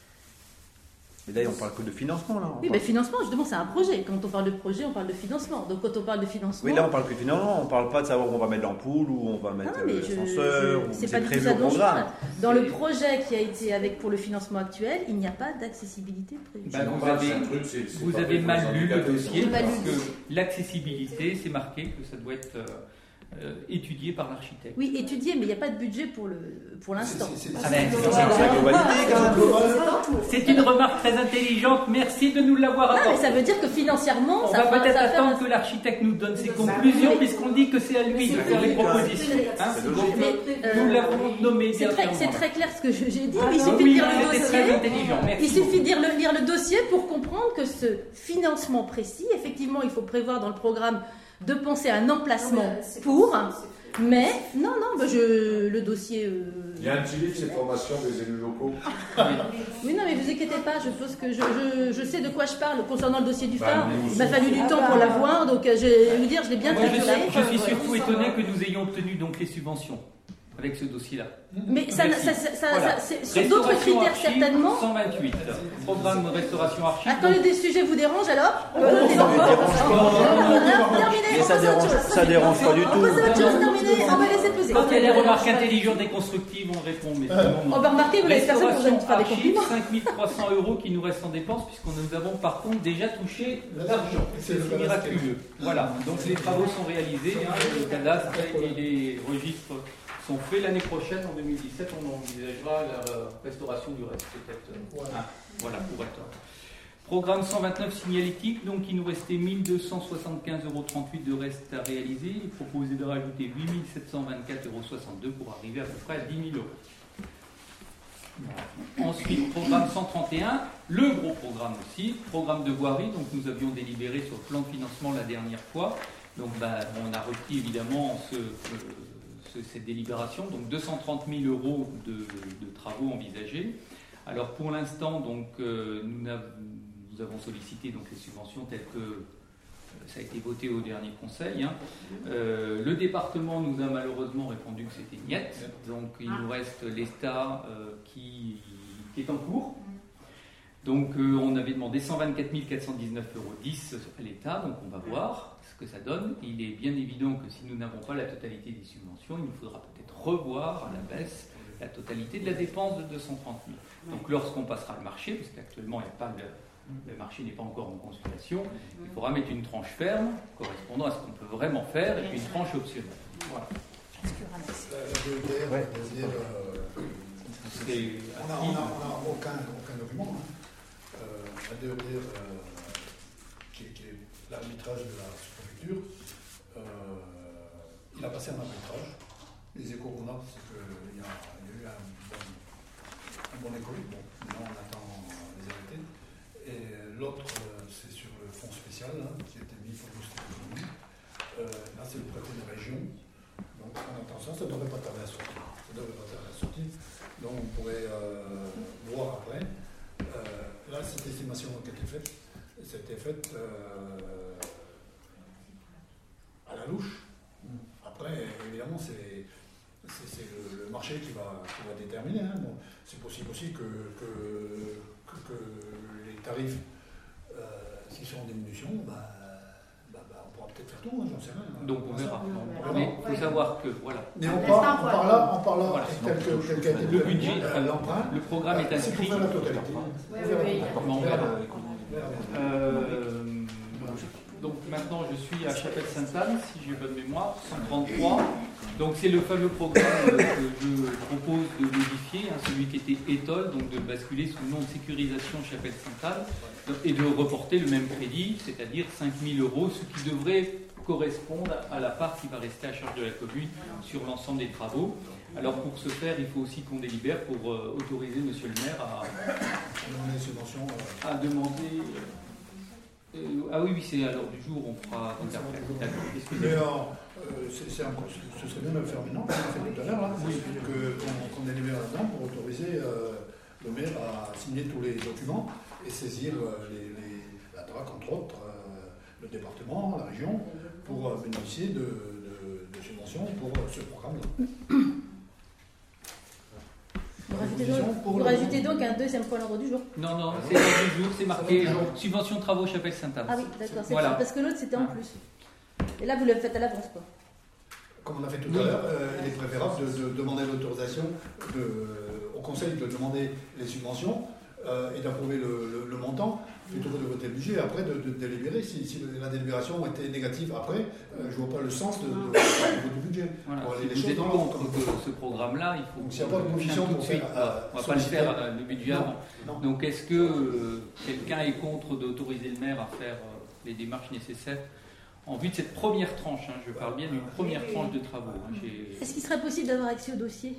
Mais là, on parle que de financement, là. Oui, parle- mais financement, justement, c'est un projet. Quand on parle de projet, on parle de financement. Donc quand on parle de financement, Oui, là, on parle que de financement. On parle pas de savoir où on va mettre l'ampoule, où on va mettre non, mais euh, je- l'ascenseur, je- c'est c'est pas du tout ça au dont je programme. parle. Dans le projet qui a été avec pour le financement actuel, il n'y a pas d'accessibilité prévue. Ben, vous avez, truc, c'est- c'est vous pas avez mal lu le dossier parce que l'accessibilité, c'est marqué que ça doit être euh, euh, étudié par l'architecte. Oui, étudié, mais il n'y a pas de budget pour le pour l'instant. C'est- Ah ben, une remarque très intelligente, merci de nous l'avoir Ah, mais apporté. ça veut dire que financièrement, On ça va peut-être faire attendre un- que l'architecte nous donne ses conclusions, puisqu'on dit que c'est à lui de faire les propositions. Hein, euh, nous l'avons nommé C'est très, clair ce que j'ai dit, mais il suffit de lire le dossier. Il suffit de lire le, lire le dossier pour comprendre que ce financement précis, effectivement, il faut prévoir dans le programme de penser à un emplacement Non, mais c'est pour, mais non, non, bah, je, le dossier. euh, Il y a un petit livre, c'est formation des élus locaux. Oui, non, mais vous inquiétez pas, je pense que je, je, je sais de quoi je parle concernant le dossier du Bah, phare. Il m'a fallu du Ah temps bah. pour l'avoir, donc euh, je vais vous dire, je l'ai bien Moi, je, traduit. suis, je suis surtout étonné que nous ayons obtenu donc les subventions avec ce dossier-là. Mais ça, ça, ça, ça- Voilà. ça- c'est- sur d'autres critères archive, certainement. 128. Programme restauration archive. Quand le des sujets vous dérange alors on Ça peut ne dérange pas. on ça dérange, ça pas du On tout. passe à autre chose, terminé, on va laisser poser. Quand il y a des remarques intelligentes et constructives, on répond. Mais. On va remarquer, vous n'avez personne pour faire des compliments. 5300 euros qui nous restent en dépenses, puisqu'on nous avons par contre déjà touché l'argent. C'est miraculeux. Voilà, donc les travaux sont réalisés, hein, le cadastre et les registres sont faits. L'année prochaine, en 2017, on envisagera la restauration du reste, peut-être. Voilà. Ah, voilà, pour être. Programme 129 signalétique, donc il nous restait 1275,38 euros de reste à réaliser. Il proposé de rajouter 8724,62 euros pour arriver à peu près à 10 000 euros. Voilà. Ensuite, programme 131, le gros programme aussi, programme de voirie. Donc nous avions délibéré sur le plan de financement la dernière fois. Donc bah, on a repris évidemment ce, euh, ce- cette délibération, donc 230 000 euros de, travaux envisagés. Alors pour l'instant, donc euh, nous, avons sollicité donc les subventions telles que euh, ça a été voté au dernier conseil. hein. Euh, le département nous a malheureusement répondu que c'était niet, donc il nous reste l'ESTA qui, qui est en cours. Donc on avait demandé 124 419,10 euros à l'État, donc on va voir que ça donne. Il est bien évident que si nous n'avons pas la totalité des subventions, il nous faudra peut-être revoir à la baisse la totalité de la dépense de 230 000. Donc lorsqu'on passera le marché, parce qu'actuellement il n'y a pas de, le marché n'est pas encore en consultation, il faudra mettre une tranche ferme correspondant à ce qu'on peut vraiment faire et puis une tranche optionnelle. Voilà. Ouais. euh, C'est On n'a aucun, aucun document. hein. Euh, la DEDR, euh, qui est l'arbitrage de la euh, Il a passé un arbitrage. Les échos qu'on a, c'est qu'il y, a a eu un bon, un bon maintenant on attend les arrêtés. Et l'autre, euh, c'est sur le fonds spécial hein, qui a été mis pour l'économie. Euh, là, c'est le prêté des régions. Donc on attend ça, ça ne devrait pas tarder à sortir. Ça devrait pas tarder à sortir. Donc on pourrait voir après. Là, cette estimation qui a été faite, c'était faite euh, à la louche. Après, évidemment, c'est le, le marché qui va, qui va déterminer. hein. Bon, c'est possible aussi que, que, que- que les tarifs, euh, s'ils sont en diminution, bah, bah, bah, on pourra peut-être faire tout, hein, j'en sais rien. Donc on Ça, verra. on Mais il faut savoir que voilà, Mais on parle, on parle là, on parle là, Voilà. tel que tel qu'a été le budget, euh, l'emprunt. le programme est euh, C'est pour inscrit. faire la totalité. Oui, oui, verra. oui. Bon, on verra. On verra bien. Euh, donc maintenant je suis à Chapelle Sainte-Anne, si j'ai bonne mémoire, 133. Donc c'est le fameux programme euh, que je propose de modifier, hein, celui qui était étole, donc de basculer sous le nom de sécurisation Chapelle Sainte-Anne et de reporter le même crédit, c'est-à-dire 5000 euros, ce qui devrait correspondre à la part qui va rester à charge de la commune sur l'ensemble des travaux. Alors pour ce faire, il faut aussi qu'on délibère pour euh, autoriser Monsieur le maire à, euh, à demander. Euh, ah oui, oui, c'est à l'heure du jour, on fera donc après. D'accord, Mais euh, c'est- un- ce serait bien de le faire maintenant, comme on a fait tout à l'heure, là, que- qu'on qu'on délibère là-dedans pour autoriser euh, le maire à signer tous les documents et saisir les, les- la DRAC, entre autres, le département, la région, pour bénéficier de, subventions pour ce programme-là. Vous rajoutez donc, pour vous le- rajoutez donc un deuxième point à l'ordre du jour. Non, non, c'est l'heure du jour, c'est marqué bien. subvention de travaux Chapelle Sainte-Anne. Ah oui, d'accord. c'est Voilà. ça, Parce que l'autre c'était en plus. Et là vous le faites à l'avance quoi. Comme on a fait tout Oui. à l'heure, euh, il est préférable de, de demander l'autorisation de- au Conseil de demander les subventions euh, et d'approuver le, le- le montant plutôt que de voter le budget et après de, de délibérer. Si, si la délibération était négative après, euh, je ne vois pas le sens de, de, de- du budget. Voilà. Pour aller Si les vous êtes contre ce- programme-là, il faut Donc, s'il n'y a pas de tout suite. Voilà. euh, On ne va pas le faire euh, le budget avant. Non. Donc est-ce que euh, quelqu'un est contre d'autoriser le maire à faire euh, les démarches nécessaires en vue de cette première tranche hein, Je parle bien d'une première tranche de travaux. hein, Est-ce qu'il serait possible d'avoir accès au dossier?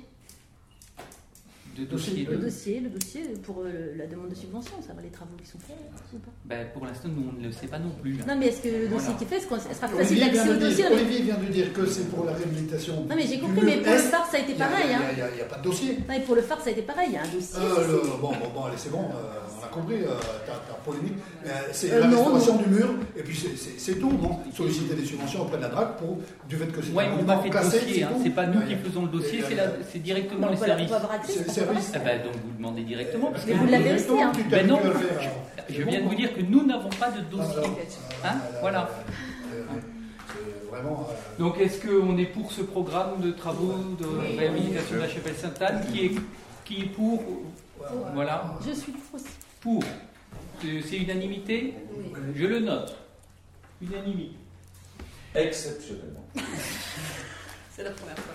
De dossiers Le de- dossier, le dossier pour euh, la demande de subvention, ça va les travaux qui sont faits ou pas Ben, pour l'instant, nous, on ne le sait pas non plus. hein. Non mais est-ce que le dossier Voilà. qui est fait, est-ce qu'on sera facile d'accès au dossier mais- Olivier vient de dire que c'est pour la réhabilitation. Non mais j'ai compris, mais pour le phare ça a été pareil. Il n'y Hein. a, pas de dossier. Non, mais pour le phare ça a été pareil, il y a un dossier. Euh, le- bon, bon, bon, allez, c'est bon, euh, on a compris, euh, ta, ta polémique. Euh, c'est Euh, la non, restauration non. du mur, et puis c'est- tout, non Solliciter des subventions auprès de la DRAC pour, du fait que c'est un on fait de dossier, hein, c'est pas nous qui faisons le dossier, c'est directement les services. Service. Ah ben, donc vous demandez directement. Parce Mais que vous l'avez aussi, hein. Ben non. je viens de vous dire que nous n'avons pas de dossier. Hein là, Voilà. là, là, là, C'est vraiment. euh, Donc est-ce qu'on est pour ce programme de travaux de réhabilitation de la chapelle Sainte-Anne qui est, qui est pour Voilà. Je suis pour aussi. Pour. Euh, C'est unanimité Je le note. Unanimité. Exceptionnellement. C'est la première fois.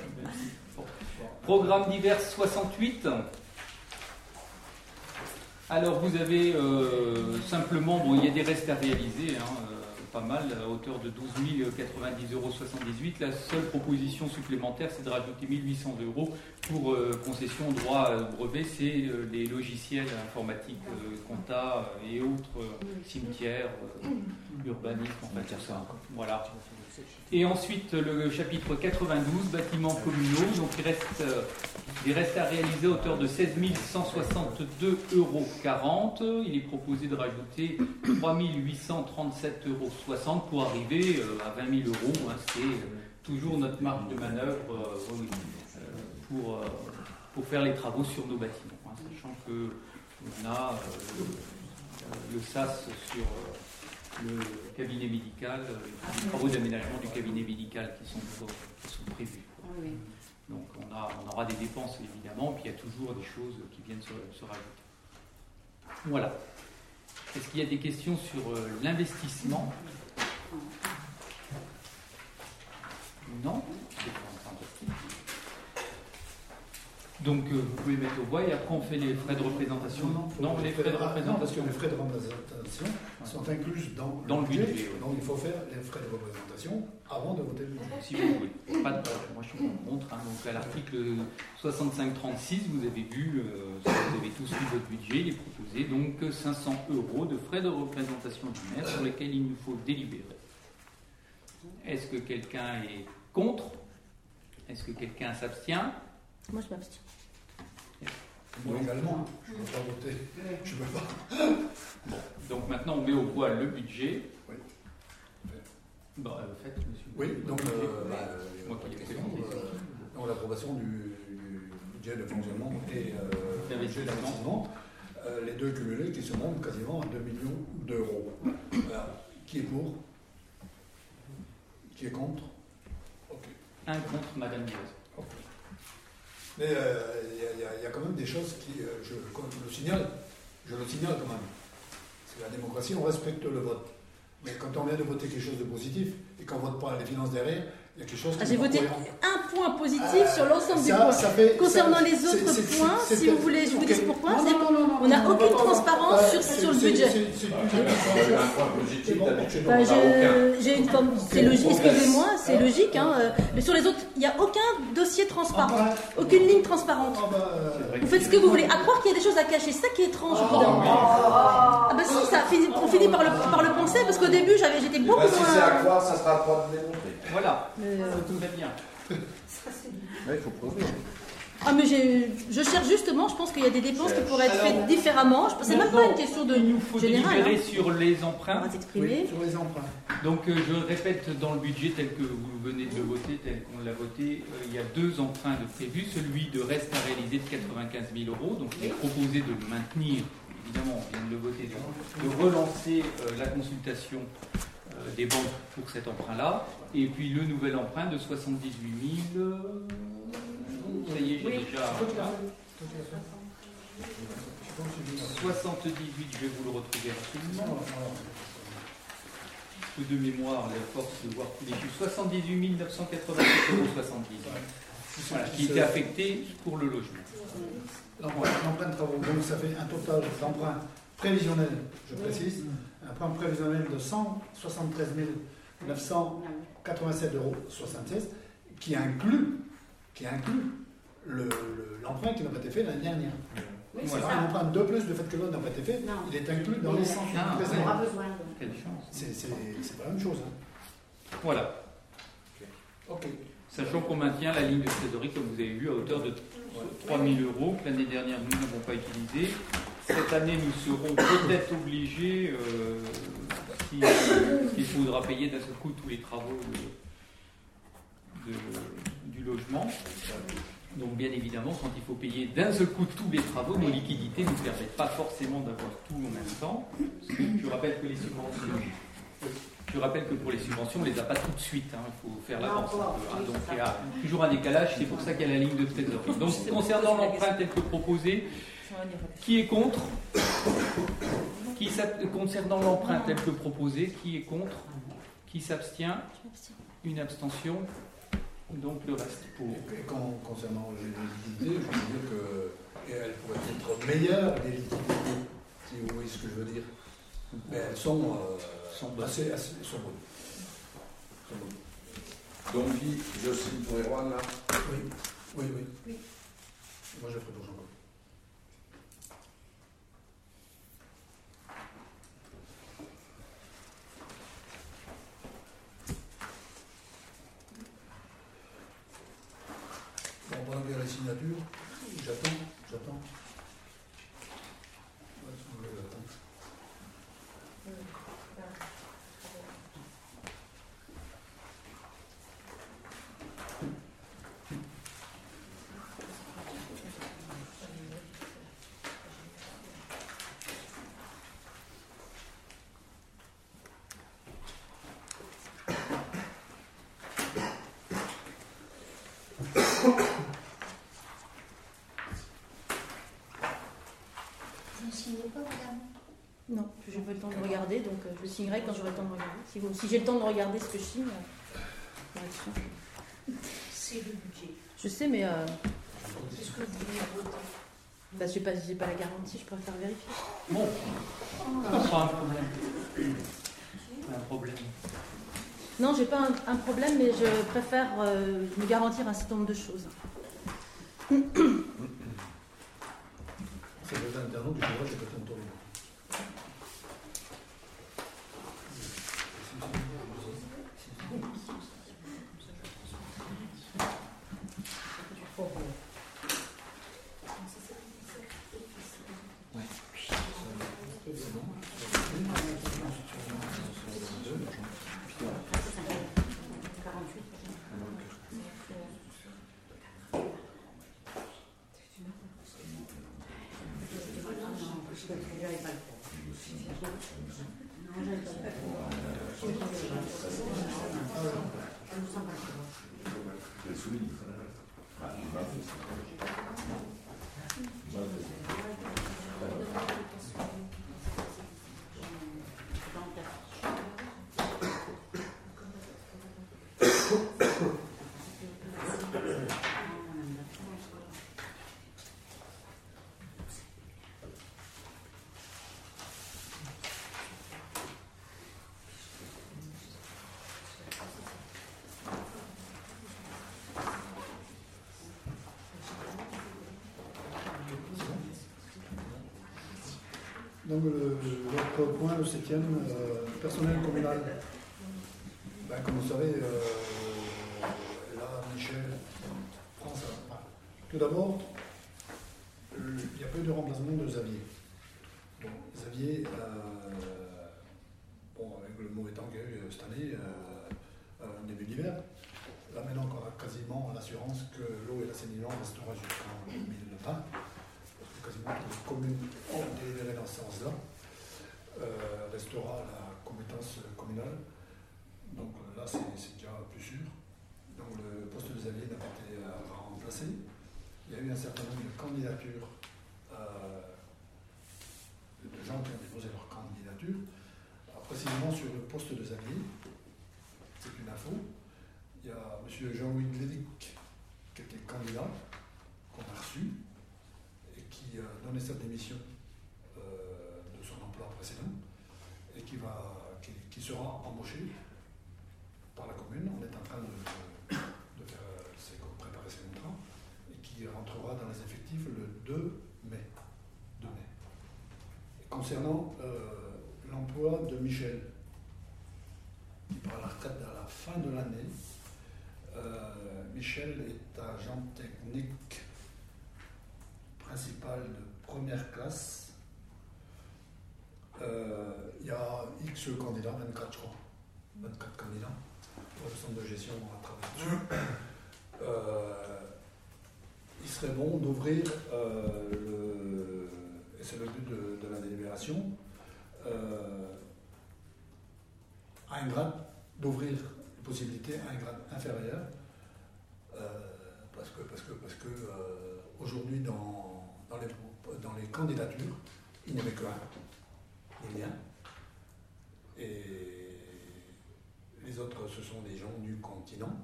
Programme divers 68. Alors vous avez euh, simplement, bon, il y a des restes à réaliser, hein, euh, pas mal, à hauteur de 12 090,78 euros. La seule proposition supplémentaire, c'est de rajouter 1800 euros pour euh, concession droit brevet, c'est les logiciels informatiques, compta et autres cimetières, urbanisme, en fait, ça. Voilà. Et ensuite, le chapitre 92, bâtiments communaux. Donc, il reste, euh, il reste à réaliser à hauteur de 16 162,40 euros. Il est proposé de rajouter 3 837,60 euros pour arriver euh, à 20 000 euros. hein. C'est euh, toujours notre marge de manœuvre pour, pour faire les travaux sur nos bâtiments. hein, sachant que on a le SAS sur. Le cabinet médical, euh, les travaux d'aménagement du cabinet médical qui sont, qui sont prévus. Oui. Donc on, a, on aura des dépenses évidemment, puis il y a toujours des choses qui viennent se, se rajouter. Voilà. Est-ce qu'il y a des questions sur euh, l'investissement? Non C'est pas fantastique. Donc euh, vous pouvez mettre aux voix et après on fait les frais de représentation. Non, les frais de Non, parce que représentation. les frais de représentation sont inclus dans, Dans le budget. Donc il faut faire les frais de représentation avant de voter le budget. Si vous voulez. Pas de problème. Moi je suis contre. hein. Donc à l'article 6536, vous avez vu, euh, si vous avez tous lu votre budget, il est proposé donc 500 euros de frais de représentation du maire sur lesquels il nous faut délibérer. Est-ce que quelqu'un est contre? Est-ce que quelqu'un s'abstient? Moi, je m'abstiens. Moi également, je ne peux pas voter. Je ne peux pas. Donc maintenant on met au voix le budget. Oui. Bon, euh, faites, monsieur. Oui, donc euh, bah, euh, Moi qui l'ai présenté. euh, l'approbation du, du budget de fonctionnement et euh, le budget d'investissement, euh, les deux cumulés qui se montent quasiment à 2 millions d'euros. Qui est pour? Qui est contre? Ok. Un contre Madame Diaz. Mais euh, il y, a- quand même des choses qui, euh, je, je le signale, je le signale quand même. C'est la démocratie, on respecte le vote. Mais quand on vient de voter quelque chose de positif et qu'on ne vote pas les finances derrière, il y a quelque chose qui Ah, n'est J'ai voté un point positif sur l'ensemble ça fait- Concernant ça- les autres c'est- points, c'est- si c'est- vous voulez, je vous dis pourquoi, Non, c'est non, non, non, on n'a aucune transparence non, sur- c'est- sur le budget. J'ai point Bah, j'ai une forme, c'est logique, excusez-moi, c'est logique. Hein, euh, mais sur les autres, il n'y a aucun dossier transparent, aucune ligne transparente. Ah, bah, euh, Vous faites ce que vous voulez. À croire qu'il y a des choses à cacher, c'est ça qui est étrange au bout d'un moment. Ah bah si, ça finit- on finit par le, penser parce qu'au début j'avais, j'étais beaucoup Bah, si c'est à moins. croire, ça sera à toi de démontrer. Voilà, tout va bien. Ouais, il faut prouver. Ah mais j'ai- je cherche justement, je pense qu'il y a des dépenses qui pourraient être Alors, faites différemment. C'est même pas une question de Il nous faut générale. délibérer hein. sur les On emprunts. va s'exprimer. oui, sur les emprunts. Donc euh, je répète dans le budget tel que vous venez de le voter, tel qu'on l'a voté, euh, il y a deux emprunts de prévus. Celui de reste à réaliser de 95 000 euros. Donc il est proposé de le maintenir. Évidemment, on vient de le voter, de, de relancer euh, la consultation euh, des banques pour cet emprunt-là. Et puis le nouvel emprunt de 78 000. euh, ça y est, j'ai déjà. hein, 78, je vais vous le retrouver rapidement. Peu de mémoire, la force de voir tous les chiffres. 78 987 euros 70. Voilà, qui était affecté pour le logement. L'emprunt l'emprunt de travaux, donc ça fait un total d'emprunt prévisionnel, je précise, un emprunt prévisionnel de 173 987 euros 76, qui inclut, qui inclut le- le- l'emprunt qui n'a pas été fait l'année dernière. Oui, ça. un emprunt de plus de fait que l'autre n'a pas été fait, Non. il est inclus dans les 100 Ah, On présents. aura besoin. donc. Quelle chance. C'est c'est- c'est pas la même chose. hein. Voilà. Ok. Sachant qu'on maintient la ligne de trésorerie, comme vous avez vu, à hauteur de 3 000 euros, que l'année dernière nous n'avons pas utilisé. Cette année, nous serons peut-être obligés, euh, si, s'il faudra payer d'un seul coup tous les travaux du logement. Donc, bien évidemment, quand il faut payer d'un seul coup tous les travaux, nos liquidités ne nous permettent pas forcément d'avoir tout en même temps. Parce que je rappelle que les subventions. Je rappelle que pour les subventions, on ne les a pas tout de suite. hein. Il faut faire l'avance. un peu, hein. Donc il y a toujours un décalage. C'est pour ça qu'il y a la ligne de trésorerie. Donc concernant l'emprunt tel que proposé, qui est contre qui Concernant l'emprunt tel que proposé, qui est contre Qui s'abstient Une abstention. Donc le reste pour. Et con- concernant les liquidités, je veux dire qu'elles pourraient être meilleures, les liquidités, si vous voyez ce que je veux dire. Mais elles sont, euh, Sont bonnes. assez, assez sont bonnes. Sont bonnes. Donc, Guy, je signe pour Erwan là. Oui, oui, oui. Oui. Moi, je ferai pour Jean-Paul. Bon, on va enlever la signature. J'attends, j'attends. Ouais, on va attendre. Vous ne signez pas, madame Non, je n'ai pas le temps de regarder, donc euh, je le signerai quand j'aurai le temps de regarder. Si, vous- si j'ai le temps de regarder ce que je signe, euh. C'est le budget. je sais, mais euh, qu'on C'est ce que vous voulez voter. Bah, j'ai pas, j'ai pas la garantie, je préfère vérifier. Bon, pas un problème. Pas un problème. Non, j'ai pas un, un problème, mais je préfère euh, me garantir un certain nombre de choses. C'est le internaute du courage de Coton Tourne. 何? Donc le- l'autre point, le septième, euh, personnel communal. Ben, comme vous savez, euh, là, Michel prend ça. Tout d'abord, euh, il y a peu de remplacement de Xavier. Bon, Xavier, euh, bon, avec le mauvais temps qu'il y a eu euh, cette année, euh, euh, début d'hiver, là maintenant on a quasiment l'assurance que l'eau et l'assainissement restera jusqu'en 2020 parce que quasiment toutes les communes ont délibéré dans ce sens-là, euh, restera la compétence communale. Donc euh, là, c'est c'est déjà plus sûr. Donc le poste de Xavier n'a pas été euh, remplacé. Il y a eu un certain nombre de candidatures, euh, de gens qui ont déposé leur candidature. Alors, précisément sur le poste de Xavier, c'est une info. Il y a M. Jean-Louis Glédic qui était candidat, qu'on a reçu et qui a donné sa démission euh, de son emploi précédent et qui, va, qui, qui sera embauché par la commune. On est en train de, de faire euh, ses- préparer ses contrats et qui rentrera dans les effectifs le 2 mai. 2 mai. Et concernant euh, l'emploi de Michel, qui part à la retraite à la fin de l'année, euh, Michel est agent technique principal de première classe. Euh, Il y a X candidats, 24 je crois, 24 candidats pour le centre de gestion à travailler dessus. Euh, d'ouvrir euh, le, et c'est le but de, de la délibération, euh, à un grade, d'ouvrir les possibilités à un grade inférieur, euh, parce que, parce que, parce que euh, aujourd'hui, dans, dans, les, dans les candidatures, il n'y avait que un, ni rien. Et les autres, ce sont des gens du continent.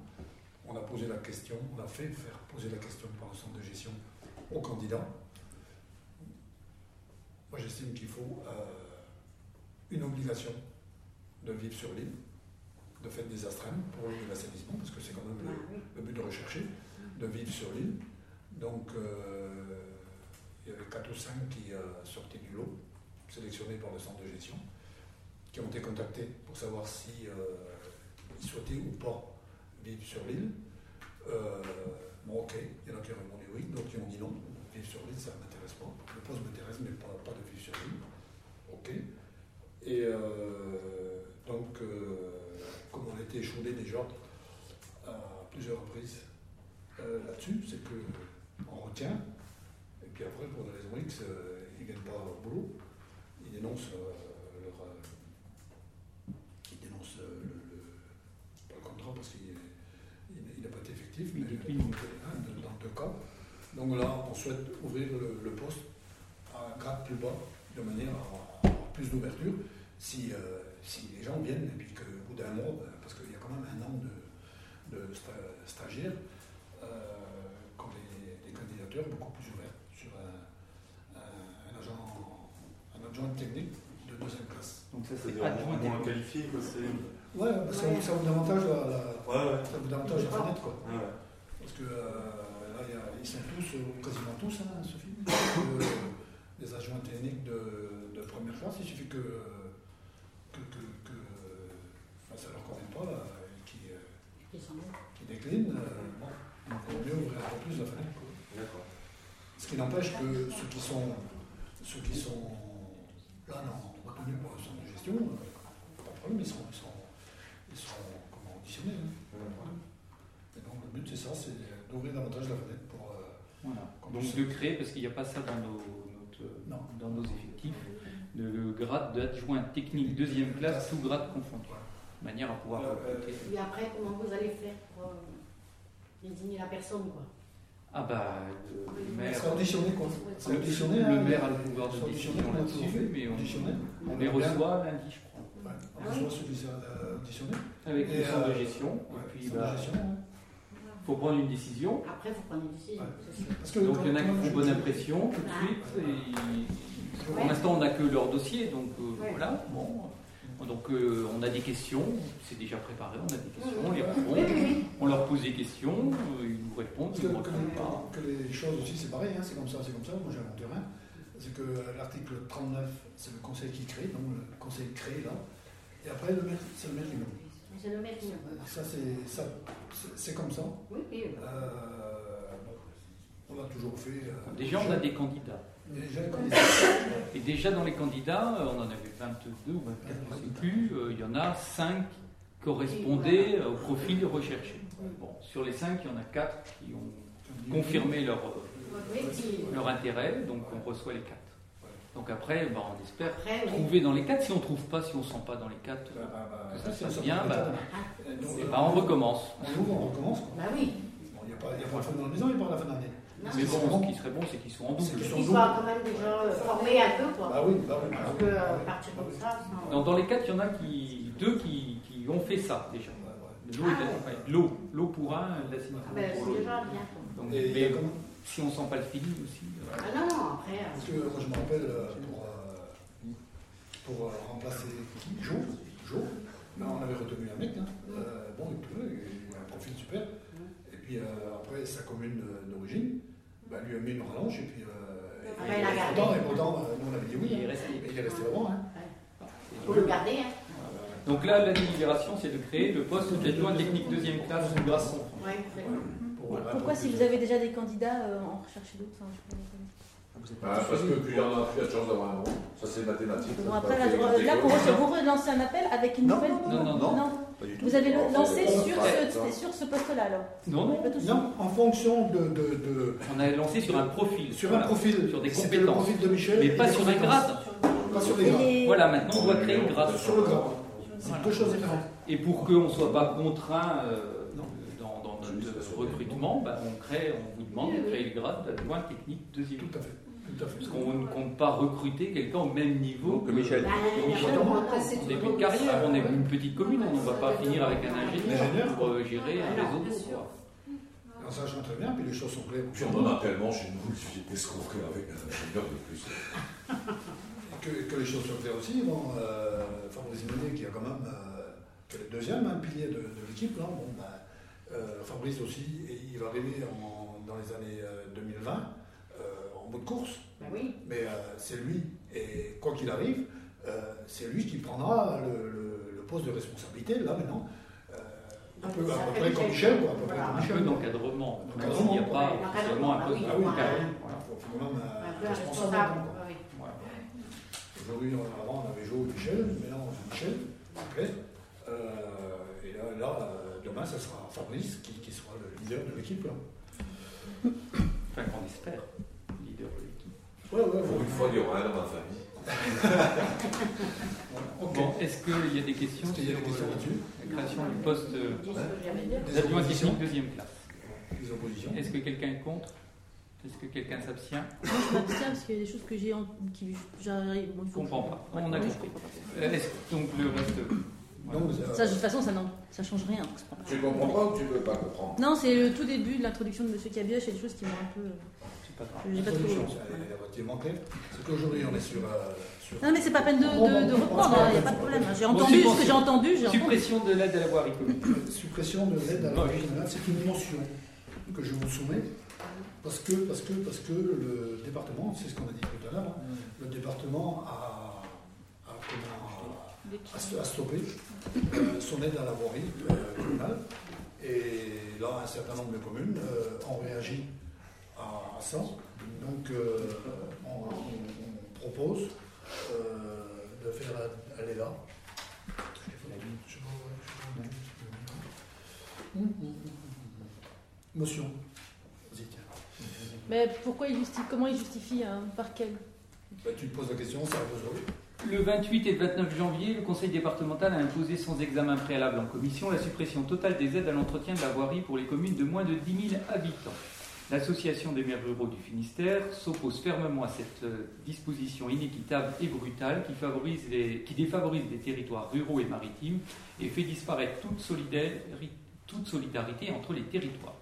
On a posé la question, on a fait faire poser la question par le centre de gestion aux candidats. Moi, j'estime qu'il faut euh, une obligation de vivre sur l'île, de faire des astreintes pour l'assainissement, parce que c'est quand même le, le but de rechercher, de vivre sur l'île. Donc, euh, il y avait 4 ou 5 qui euh, sortaient du lot, sélectionnés par le centre de gestion, qui ont été contactés pour savoir si ils souhaitaient ou pas vivre sur l'île. Euh, bon, ok, il y en a qui ont répondu oui, d'autres qui ont dit non. Vivre sur l'île, ça ne m'intéresse pas. Le poste m'intéresse, mais pas, pas de vivre sur l'île. Ok. Et euh, donc, euh, comme on a été échaudé déjà à plusieurs reprises là-dessus, c'est que on retient, et puis après, pour des raisons X, ils ne gagnent pas au boulot, ils dénoncent euh, leur. euh, ils dénoncent euh, le, le- pas le contrat parce qu'il il- il n'a pas été effectif, mais hein, dans deux cas. Donc là, on souhaite ouvrir le, le poste à un grade plus bas, de manière à avoir plus d'ouverture, si, euh, si les gens viennent, et puis qu'au bout d'un mois, ben, parce qu'il y a quand même un an de, de sta- stagiaires, euh, quand les, les candidatures beaucoup plus ouvertes sur un, un- un agent, un adjoint technique de deuxième classe. Donc ça c'est adjoint moins qualifié, quoi. C'est... Ouais, bah, ça, vous- ça vous avantage la, la- Ouais, ouais. ça vous avantage la fenêtre, quoi. Ouais. Parce que euh, là, il y a- ils sont tous, euh, quasiment tous, hein, Sophie, euh, des adjoints techniques de, de première classe. Il suffit que, que, que, que enfin, ça ne leur convienne pas, là, et qui, euh, déclinent. euh, bon, il vaut mieux ouvrir un peu plus la fenêtre. quoi. D'accord. Ce qui n'empêche que ceux qui sont, ceux qui sont là, non, retenus pour le centre de gestion, pas de problème, ils sont, ils sont hein, de. Et donc le but, c'est ça, c'est d'ouvrir davantage la fenêtre pour. euh, Voilà. Donc de créer, parce qu'il n'y a pas ça dans nos, notre- Non. dans nos effectifs, le grade d'adjoint technique deuxième classe, tout grade confondu. De manière à pouvoir Euh, recruter. Et après, comment vous allez faire pour euh, désigner la personne, quoi? Ah bah, le, le maire, auditionné, quoi? Le, maire a le pouvoir de décision on l'a toujours là-dessus, fait. mais on, les reçoit lundi, je Ouais, euh, avec Et, le centre de euh, gestion. Ouais, et puis, centre de bah, gestion, hein. faut prendre une décision. Après, il faut prendre une décision. Ouais. Parce que Donc il y en a qui font bonne impression tout de Ah. suite. Et pour l'instant, on n'a que leur dossier, donc euh, Ouais. voilà. Bon. Donc euh, on a des questions, c'est déjà préparé, on a des questions, on les répond, on leur pose des questions, euh, ils nous répondent, Parce ils que, nous que répondent les, pas. que les choses aussi, c'est pareil, hein, c'est comme ça, c'est comme ça, moi j'ai inventé rien. C'est que l'article 39, c'est le conseil qui crée, donc le conseil crée là. Et après, le c'est le nomme. C'est le. Ça, c'est, ça, c'est, c'est comme ça. Oui, oui. Euh, on l'a toujours fait. euh, Déjà, on a des candidats. Déjà, Et déjà dans les candidats, euh, on en avait 22 ou 24, je ne sais plus, euh, il y en a 5 correspondaient au profil recherché. Bon, sur les 5, il y en a 4 qui ont confirmé leur, leur intérêt, donc on reçoit les 4. Donc après, bah, on espère Après, oui. trouver dans les 4. Si on ne trouve pas, si on ne sent pas dans les 4, Bah, bah, bah, Ça, ça, c'est ça bien, bah, être- Et euh, bah, on recommence. On recommence. quoi. Bah oui. Bon, Il n'y a pas de fin dans la maison, il n'y a pas la fin d'année. Mais bon, bon. ce qui serait bon, c'est qu'ils soient en double. qu'ils soient quand même déjà euh, formés un peu, quoi. Bah oui, bah oui. Parce que euh, partir de oui. ça, Dans, dans les 4, il y en a qui, deux qui, qui ont fait ça déjà. Ouais, ouais. L'eau, l'eau, pour un, la Ah ben, c'est déjà bien. quoi. Donc, mais si on sent pas le feeling aussi. euh, Ah non, non, après. euh, Parce que moi je me rappelle euh, pour, euh, pour euh, remplacer qui Jo, Jo, ben, on avait retenu un mec, hein. Euh, bon, il peut, il a un profil super. Et puis euh, après, sa commune d'origine, ben, lui a mis une rallonge et puis. Euh, Ah et- il a pourtant, et pourtant, nous on avait dit oui. Il est hein. resté. Et il est resté là-bas. Hein. Il faut le garder. Hein. Donc là, la délibération, c'est de créer le poste d'adjoint technique deuxième classe sous grâce. Ouais. Pour, Pourquoi, pour si vous avez déjà des candidats, euh, en rechercher d'autres enfin, les connaître. Bah, parce que plus il y en a, plus il y a de chances d'avoir un nom. Ça, c'est mathématique. Bon, après, là, là, pour vous relancez un appel avec une Non, nouvelle. non, non, non. Pas du tout. Vous avez le- lancé sur ce, sur ce poste-là, alors Non, non. Non, en fonction de. de, de- On a lancé sur un profil. sur Voilà. un profil. Sur des C'était le compétences. profil de Michel. Mais pas des sur un compétences. grade. Pas sur Et grades. Voilà, maintenant, on doit créer une grade. Sur le grade. C'est deux choses différentes. Et pour qu'on ne soit pas contraint euh, Notre recrutement, bah, on, crée, on vous demande de créer le grade d'adjoint technique deuxième Tout à fait. Tout à fait. Parce qu'on ne compte pas recruter quelqu'un au même niveau Que Michel. Bah, que Michel. tout début de carrière, Ah, on est une petite commune, on ne va pas finir avec un ingénieur pour euh, gérer un réseau. En sachant très bien, puis les choses sont claires. Puis on en a tellement chez nous, il suffit d'escroquer avec un ingénieur de plus. Que, que les choses soient claires aussi, bon, euh, Fabrice Menet, qui a quand même, euh, le deuxième hein, pilier de, de l'équipe, là, bon, ben, euh, Fabrice aussi, et il va arriver en- dans les années euh, 2020 euh, en bout de course, Bah oui. mais euh, c'est lui, et quoi qu'il arrive, euh, c'est lui qui prendra le, le- le poste de responsabilité, là maintenant, euh, un peu, à peu près comme Michel, quoi, à peu près comme Un Michel. peu d'encadrement, s'il n'y a pas officiellement un poste oui, de carrière. voilà, faut, faut quand même Un un peu un responsable. Voilà. Aujourd'hui, on- avant, on avait Jo et Michel, maintenant, c'est Michel, ok. Euh, et là, là euh, demain, ça sera Fabrice qui, qui sera le leader de l'équipe. là. Enfin, qu'on espère, leader de l'équipe. Ouais, ouais, Pour ouais. une fois, il y aura un dans ma famille. Ok. Bon, est-ce qu'il y a des questions sur des euh, là-dessus la création du poste ce dit. Des technique deuxième classe? Est-ce que quelqu'un est contre? Est-ce que quelqu'un s'abstient? Moi, je m'abstiens parce qu'il y a des choses que j'ai en... qui j'arrive. Bon, Je comprends pas. On a compris. Euh, est-ce- Donc le reste, Donc, euh, Ça, de toute façon, ça ne ça change rien. Tu comprends pas ou tu veux pas comprendre? Non, c'est le tout début de l'introduction de M. Cabioche, il y a des choses qui m'ont un peu. C'est pas grave. J'ai la pas trop. C'est qu'aujourd'hui, on est sur. euh, sur- Non, mais c'est pas peine de, reprendre, il n'y a pas. de problème. J'ai Bon, entendu ce que j'ai entendu, j'ai entendu. Suppression de l'aide à la voirie commune. Suppression de l'aide à la voirie générale, c'est une motion que je vous soumets. Parce que, parce que, parce que le département, c'est ce qu'on a dit tout à l'heure, hein, le département a comment, a- a sto- a stoppé euh, son aide à la voirie euh, communale. Et là, un certain nombre de communes euh, ont réagi à, à ça. Donc, on, propose de faire aller là. Motion. Mais pourquoi il justifie, comment il justifie, hein, par quel? Bah, tu poses la question, ça repose. Le 28 et le 29 janvier, le Conseil départemental a imposé sans examen préalable en commission la suppression totale des aides à l'entretien de la voirie pour les communes de moins de 10 000 habitants. L'Association des maires ruraux du Finistère s'oppose fermement à cette euh, disposition inéquitable et brutale qui, défavorise les territoires ruraux et maritimes et fait disparaître toute solidarité entre les territoires.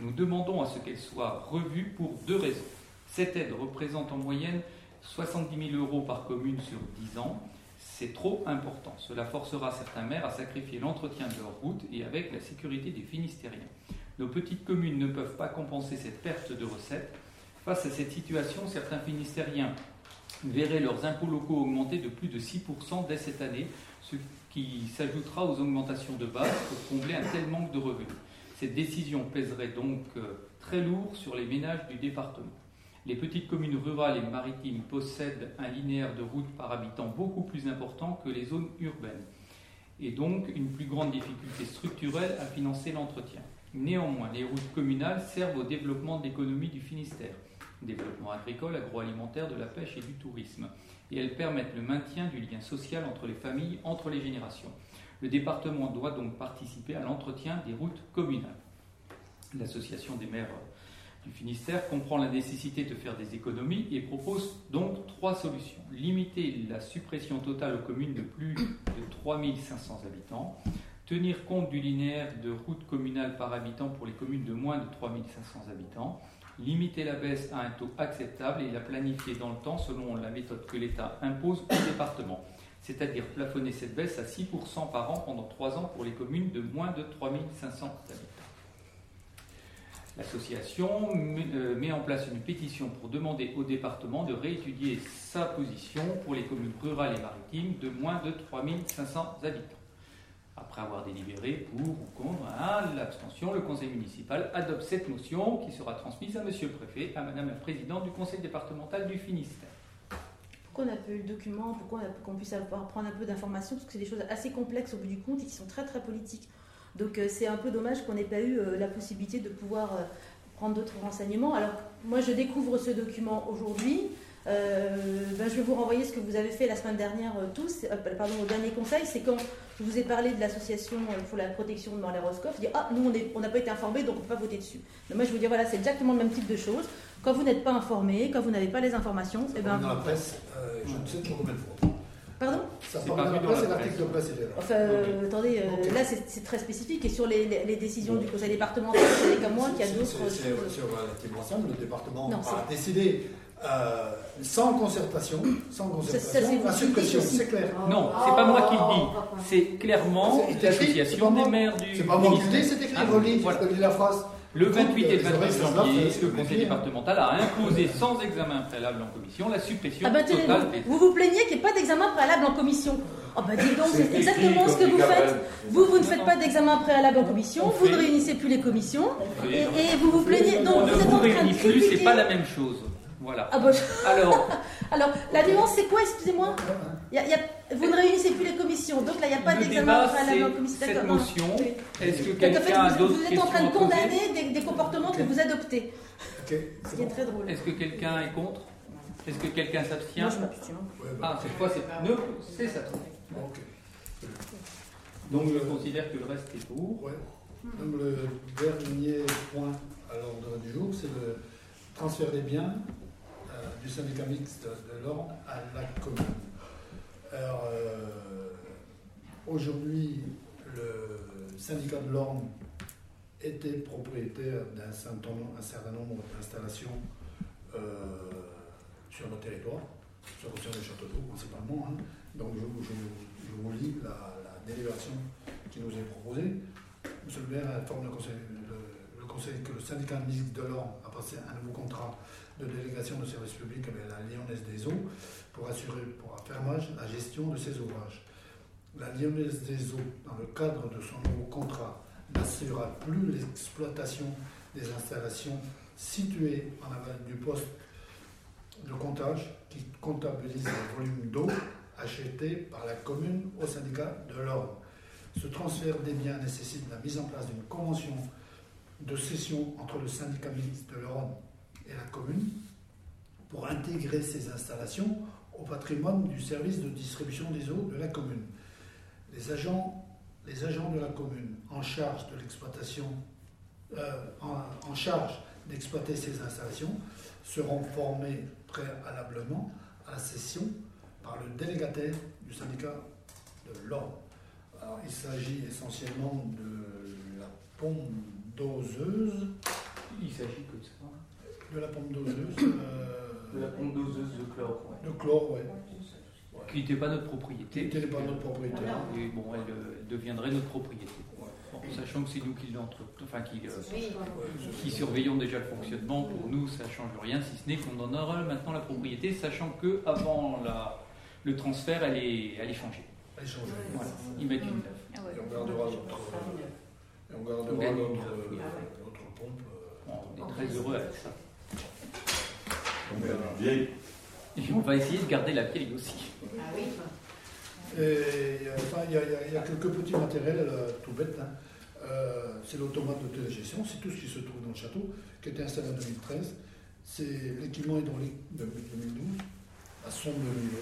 Nous demandons à ce qu'elle soit revue pour deux raisons. Cette aide représente en moyenne 70 000 euros par commune sur 10 ans. C'est trop important. Cela forcera certains maires à sacrifier l'entretien de leurs routes et avec la sécurité des Finistériens. Nos petites communes ne peuvent pas compenser cette perte de recettes. Face à cette situation, certains Finistériens verraient leurs impôts locaux augmenter de plus de 6% dès cette année, ce qui s'ajoutera aux augmentations de base pour combler un tel manque de revenus. Cette décision pèserait donc euh, très lourd sur les ménages du département. Les petites communes rurales et maritimes possèdent un linéaire de routes par habitant beaucoup plus important que les zones urbaines, et donc une plus grande difficulté structurelle à financer l'entretien. Néanmoins, les routes communales servent au développement de l'économie du Finistère, développement agricole, agroalimentaire, de la pêche et du tourisme, et elles permettent le maintien du lien social entre les familles, entre les générations. Le département doit donc participer à l'entretien des routes communales. L'association des maires du Finistère comprend la nécessité de faire des économies et propose donc trois solutions. Limiter la suppression totale aux communes de plus de 3500 habitants, tenir compte du linéaire de routes communales par habitant pour les communes de moins de 3500 habitants, limiter la baisse à un taux acceptable et la planifier dans le temps selon la méthode que l'État impose au département, c'est-à-dire plafonner cette baisse à 6% par an pendant 3 ans pour les communes de moins de 3500 habitants. L'association met, euh, met en place une pétition pour demander au département de réétudier sa position pour les communes rurales et maritimes de moins de 3500 habitants. Après avoir délibéré pour ou contre l'abstention, le conseil municipal adopte cette motion qui sera transmise à monsieur le préfet, à madame la présidente du conseil départemental du Finistère. Pourquoi on n'a pas eu le document? Pourquoi qu'on puisse avoir, prendre un peu d'informations? Parce que c'est des choses assez complexes au bout du compte et qui sont très très politiques. Donc euh, c'est un peu dommage qu'on n'ait pas eu euh, la possibilité de pouvoir euh, prendre d'autres renseignements. Alors moi je découvre ce document aujourd'hui. Euh, ben, je vais vous renvoyer ce que vous avez fait la semaine dernière euh, tous, euh, pardon, au dernier conseil, c'est quand je vous ai parlé de l'association pour la protection de les Roscoff, je dis ah nous on n'a pas été informés donc on ne peut pas voter dessus. Mais moi je vous dis voilà c'est exactement le même type de choses. Quand vous n'êtes pas informé, quand vous n'avez pas les informations, eh ben, dans la presse, je ne sais pas combien de fois. Pardon Ça C'est parle la et l'article là. Enfin, euh, attendez, euh, là c'est c'est très spécifique et sur les, les- les décisions du conseil départemental, savez comme moi qu'il y a C'est- d'autres c'est- C'est c'est relativement simple. Le département Non, a c'est- décidé euh, sans concertation, sans concertation, ça, c'est la vous qui suppression, le dites aussi. c'est clair. Non, c'est pas moi qui le dis. C'est clairement C'est écrit, c'est l'association pas des maires du C'est pas moi qui le dis, c'est écrit. Ah, voilà. la phrase. Le 28 et le Les 29 oreilles, ça se lave, janvier, le conseil départemental a imposé sans examen préalable en commission la suppression Ah bah totale des vous vous plaignez qu'il n'y ait pas d'examen préalable en commission. Ah bah dis donc, c'est exactement ce que vous faites. Vous, vous ne faites pas d'examen préalable en commission, On vous ne réunissez plus les commissions, On et, vous vous plaignez. Donc On vous ne êtes en vous train de critiquer. c'est pas la même chose. Voilà. Ah je- Alors, Alors, la nuance, c'est quoi, excusez-moi Il y a- il y a- Vous ne réunissez plus les commissions, donc là, il n'y a pas d'examen préalable en commission. cette motion. Oui. Est-ce que Donc en fait, quelqu'un a vous, d'autres vous êtes en train de condamner des, des comportements que vous adoptez, ce c'est qui est bon. très drôle. Est-ce que quelqu'un est contre? Est-ce que quelqu'un s'abstient? Moi, je m'abstiens. Ouais, bah, Ah, cette fois, c'est non, c'est ça. bon, ok. Donc, je considère que le reste est pour. Ouais. Donc le dernier point à l'ordre du jour, c'est le transfert des biens du syndicat mixte de l'Orne à la commune. Alors, euh, aujourd'hui, syndicat de l'Orne était propriétaire d'un certain nombre, d'installations euh, sur notre territoire, sur le château d'eau principalement. hein. Donc je, vous- lis la, la qui nous est proposée. Monsieur le maire informe le conseil, le- le conseil que le syndicat mixte de l'Orne a passé un nouveau contrat de délégation de service public avec la Lyonnaise des Eaux pour assurer pour affermage la gestion de ces ouvrages. La Lyonnaise des Eaux, dans le cadre de son nouveau contrat, n'assurera plus l'exploitation des installations situées en aval du poste de comptage qui comptabilise le volume d'eau acheté par la commune au syndicat de l'Orne. Ce transfert des biens nécessite la mise en place d'une convention de cession entre le syndicat mixte de l'Orne et la commune pour intégrer ces installations au patrimoine du service de distribution des eaux de la commune. Les agents, les agents de la commune en charge de l'exploitation, euh, en, charge d'exploiter ces installations seront formés préalablement à la cession par le délégataire du syndicat de. Alors, il s'agit essentiellement de la pompe doseuse, Il s'agit que de ça. De la pompe doseuse, euh, De la pompe doseuse de chlore. ouais. de chlore, ouais. Qui n'était pas notre Qui propriété. n'était pas notre propriété. Et bon, elle euh, deviendrait notre propriété. Bon, sachant que c'est nous qui l'entre, enfin qui, euh, Oui. qui surveillons déjà le fonctionnement, pour nous ça change rien, si ce n'est qu'on en aura maintenant la propriété, sachant que avant la, le transfert, elle est, elle est changée. Elle est changée. Voilà, ils mettent une neuve. Ah Et on gardera notre, et on gardera notre, euh, pompe. euh, Bon, on est très heureux avec ça. On est une vieille. Et on va essayer de garder la vieille aussi. Ah oui. Et euh, enfin, il y, a- y y quelques petits matériels euh, tout bêtes. hein. Euh, c'est l'automate de télégestion, c'est tout ce qui se trouve dans le château, qui a été installé en 2013. C'est l'équipement hydraulique de 2012, la sonde de niveau.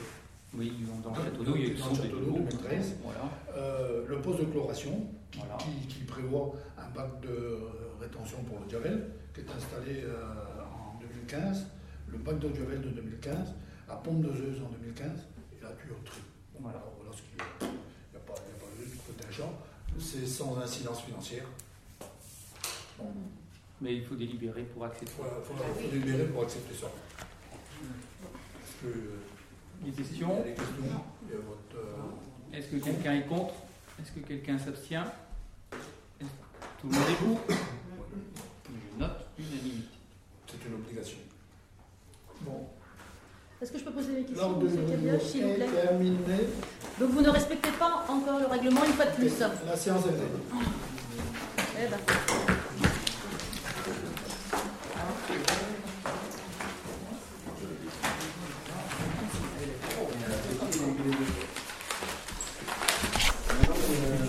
Oui, dans le Dans- château d'eau, il y a une dans le sonde château de d'eau, l'eau. 2013. Voilà. Euh, le poste de chloration, Voilà. qui, qui prévoit un bac de rétention pour le Javel, qui est installé euh, en 2015, le bac de Javel de 2015, la pompe doseuse en 2015 et la tuyauterie. Voilà. voilà ce qu'il y a. Il n'y a pas, il y a pas de contingent. C'est sans incidence financière. Bon, Mais il faut délibérer pour accepter. il faut, faut, faut libérer pour accepter ça. Est-ce que, euh, Des il y a questions des questions Il y a votre, euh, Est-ce que quelqu'un est contre? Est-ce que quelqu'un s'abstient? Tout le monde est pour? Je note unanimité. C'est une obligation. Bon, Est-ce que je peux poser des questions, l'ordre du jour s'il vous est plaît terminé. Donc vous ne respectez pas encore le règlement une fois de plus. La séance est levée. Eh ben.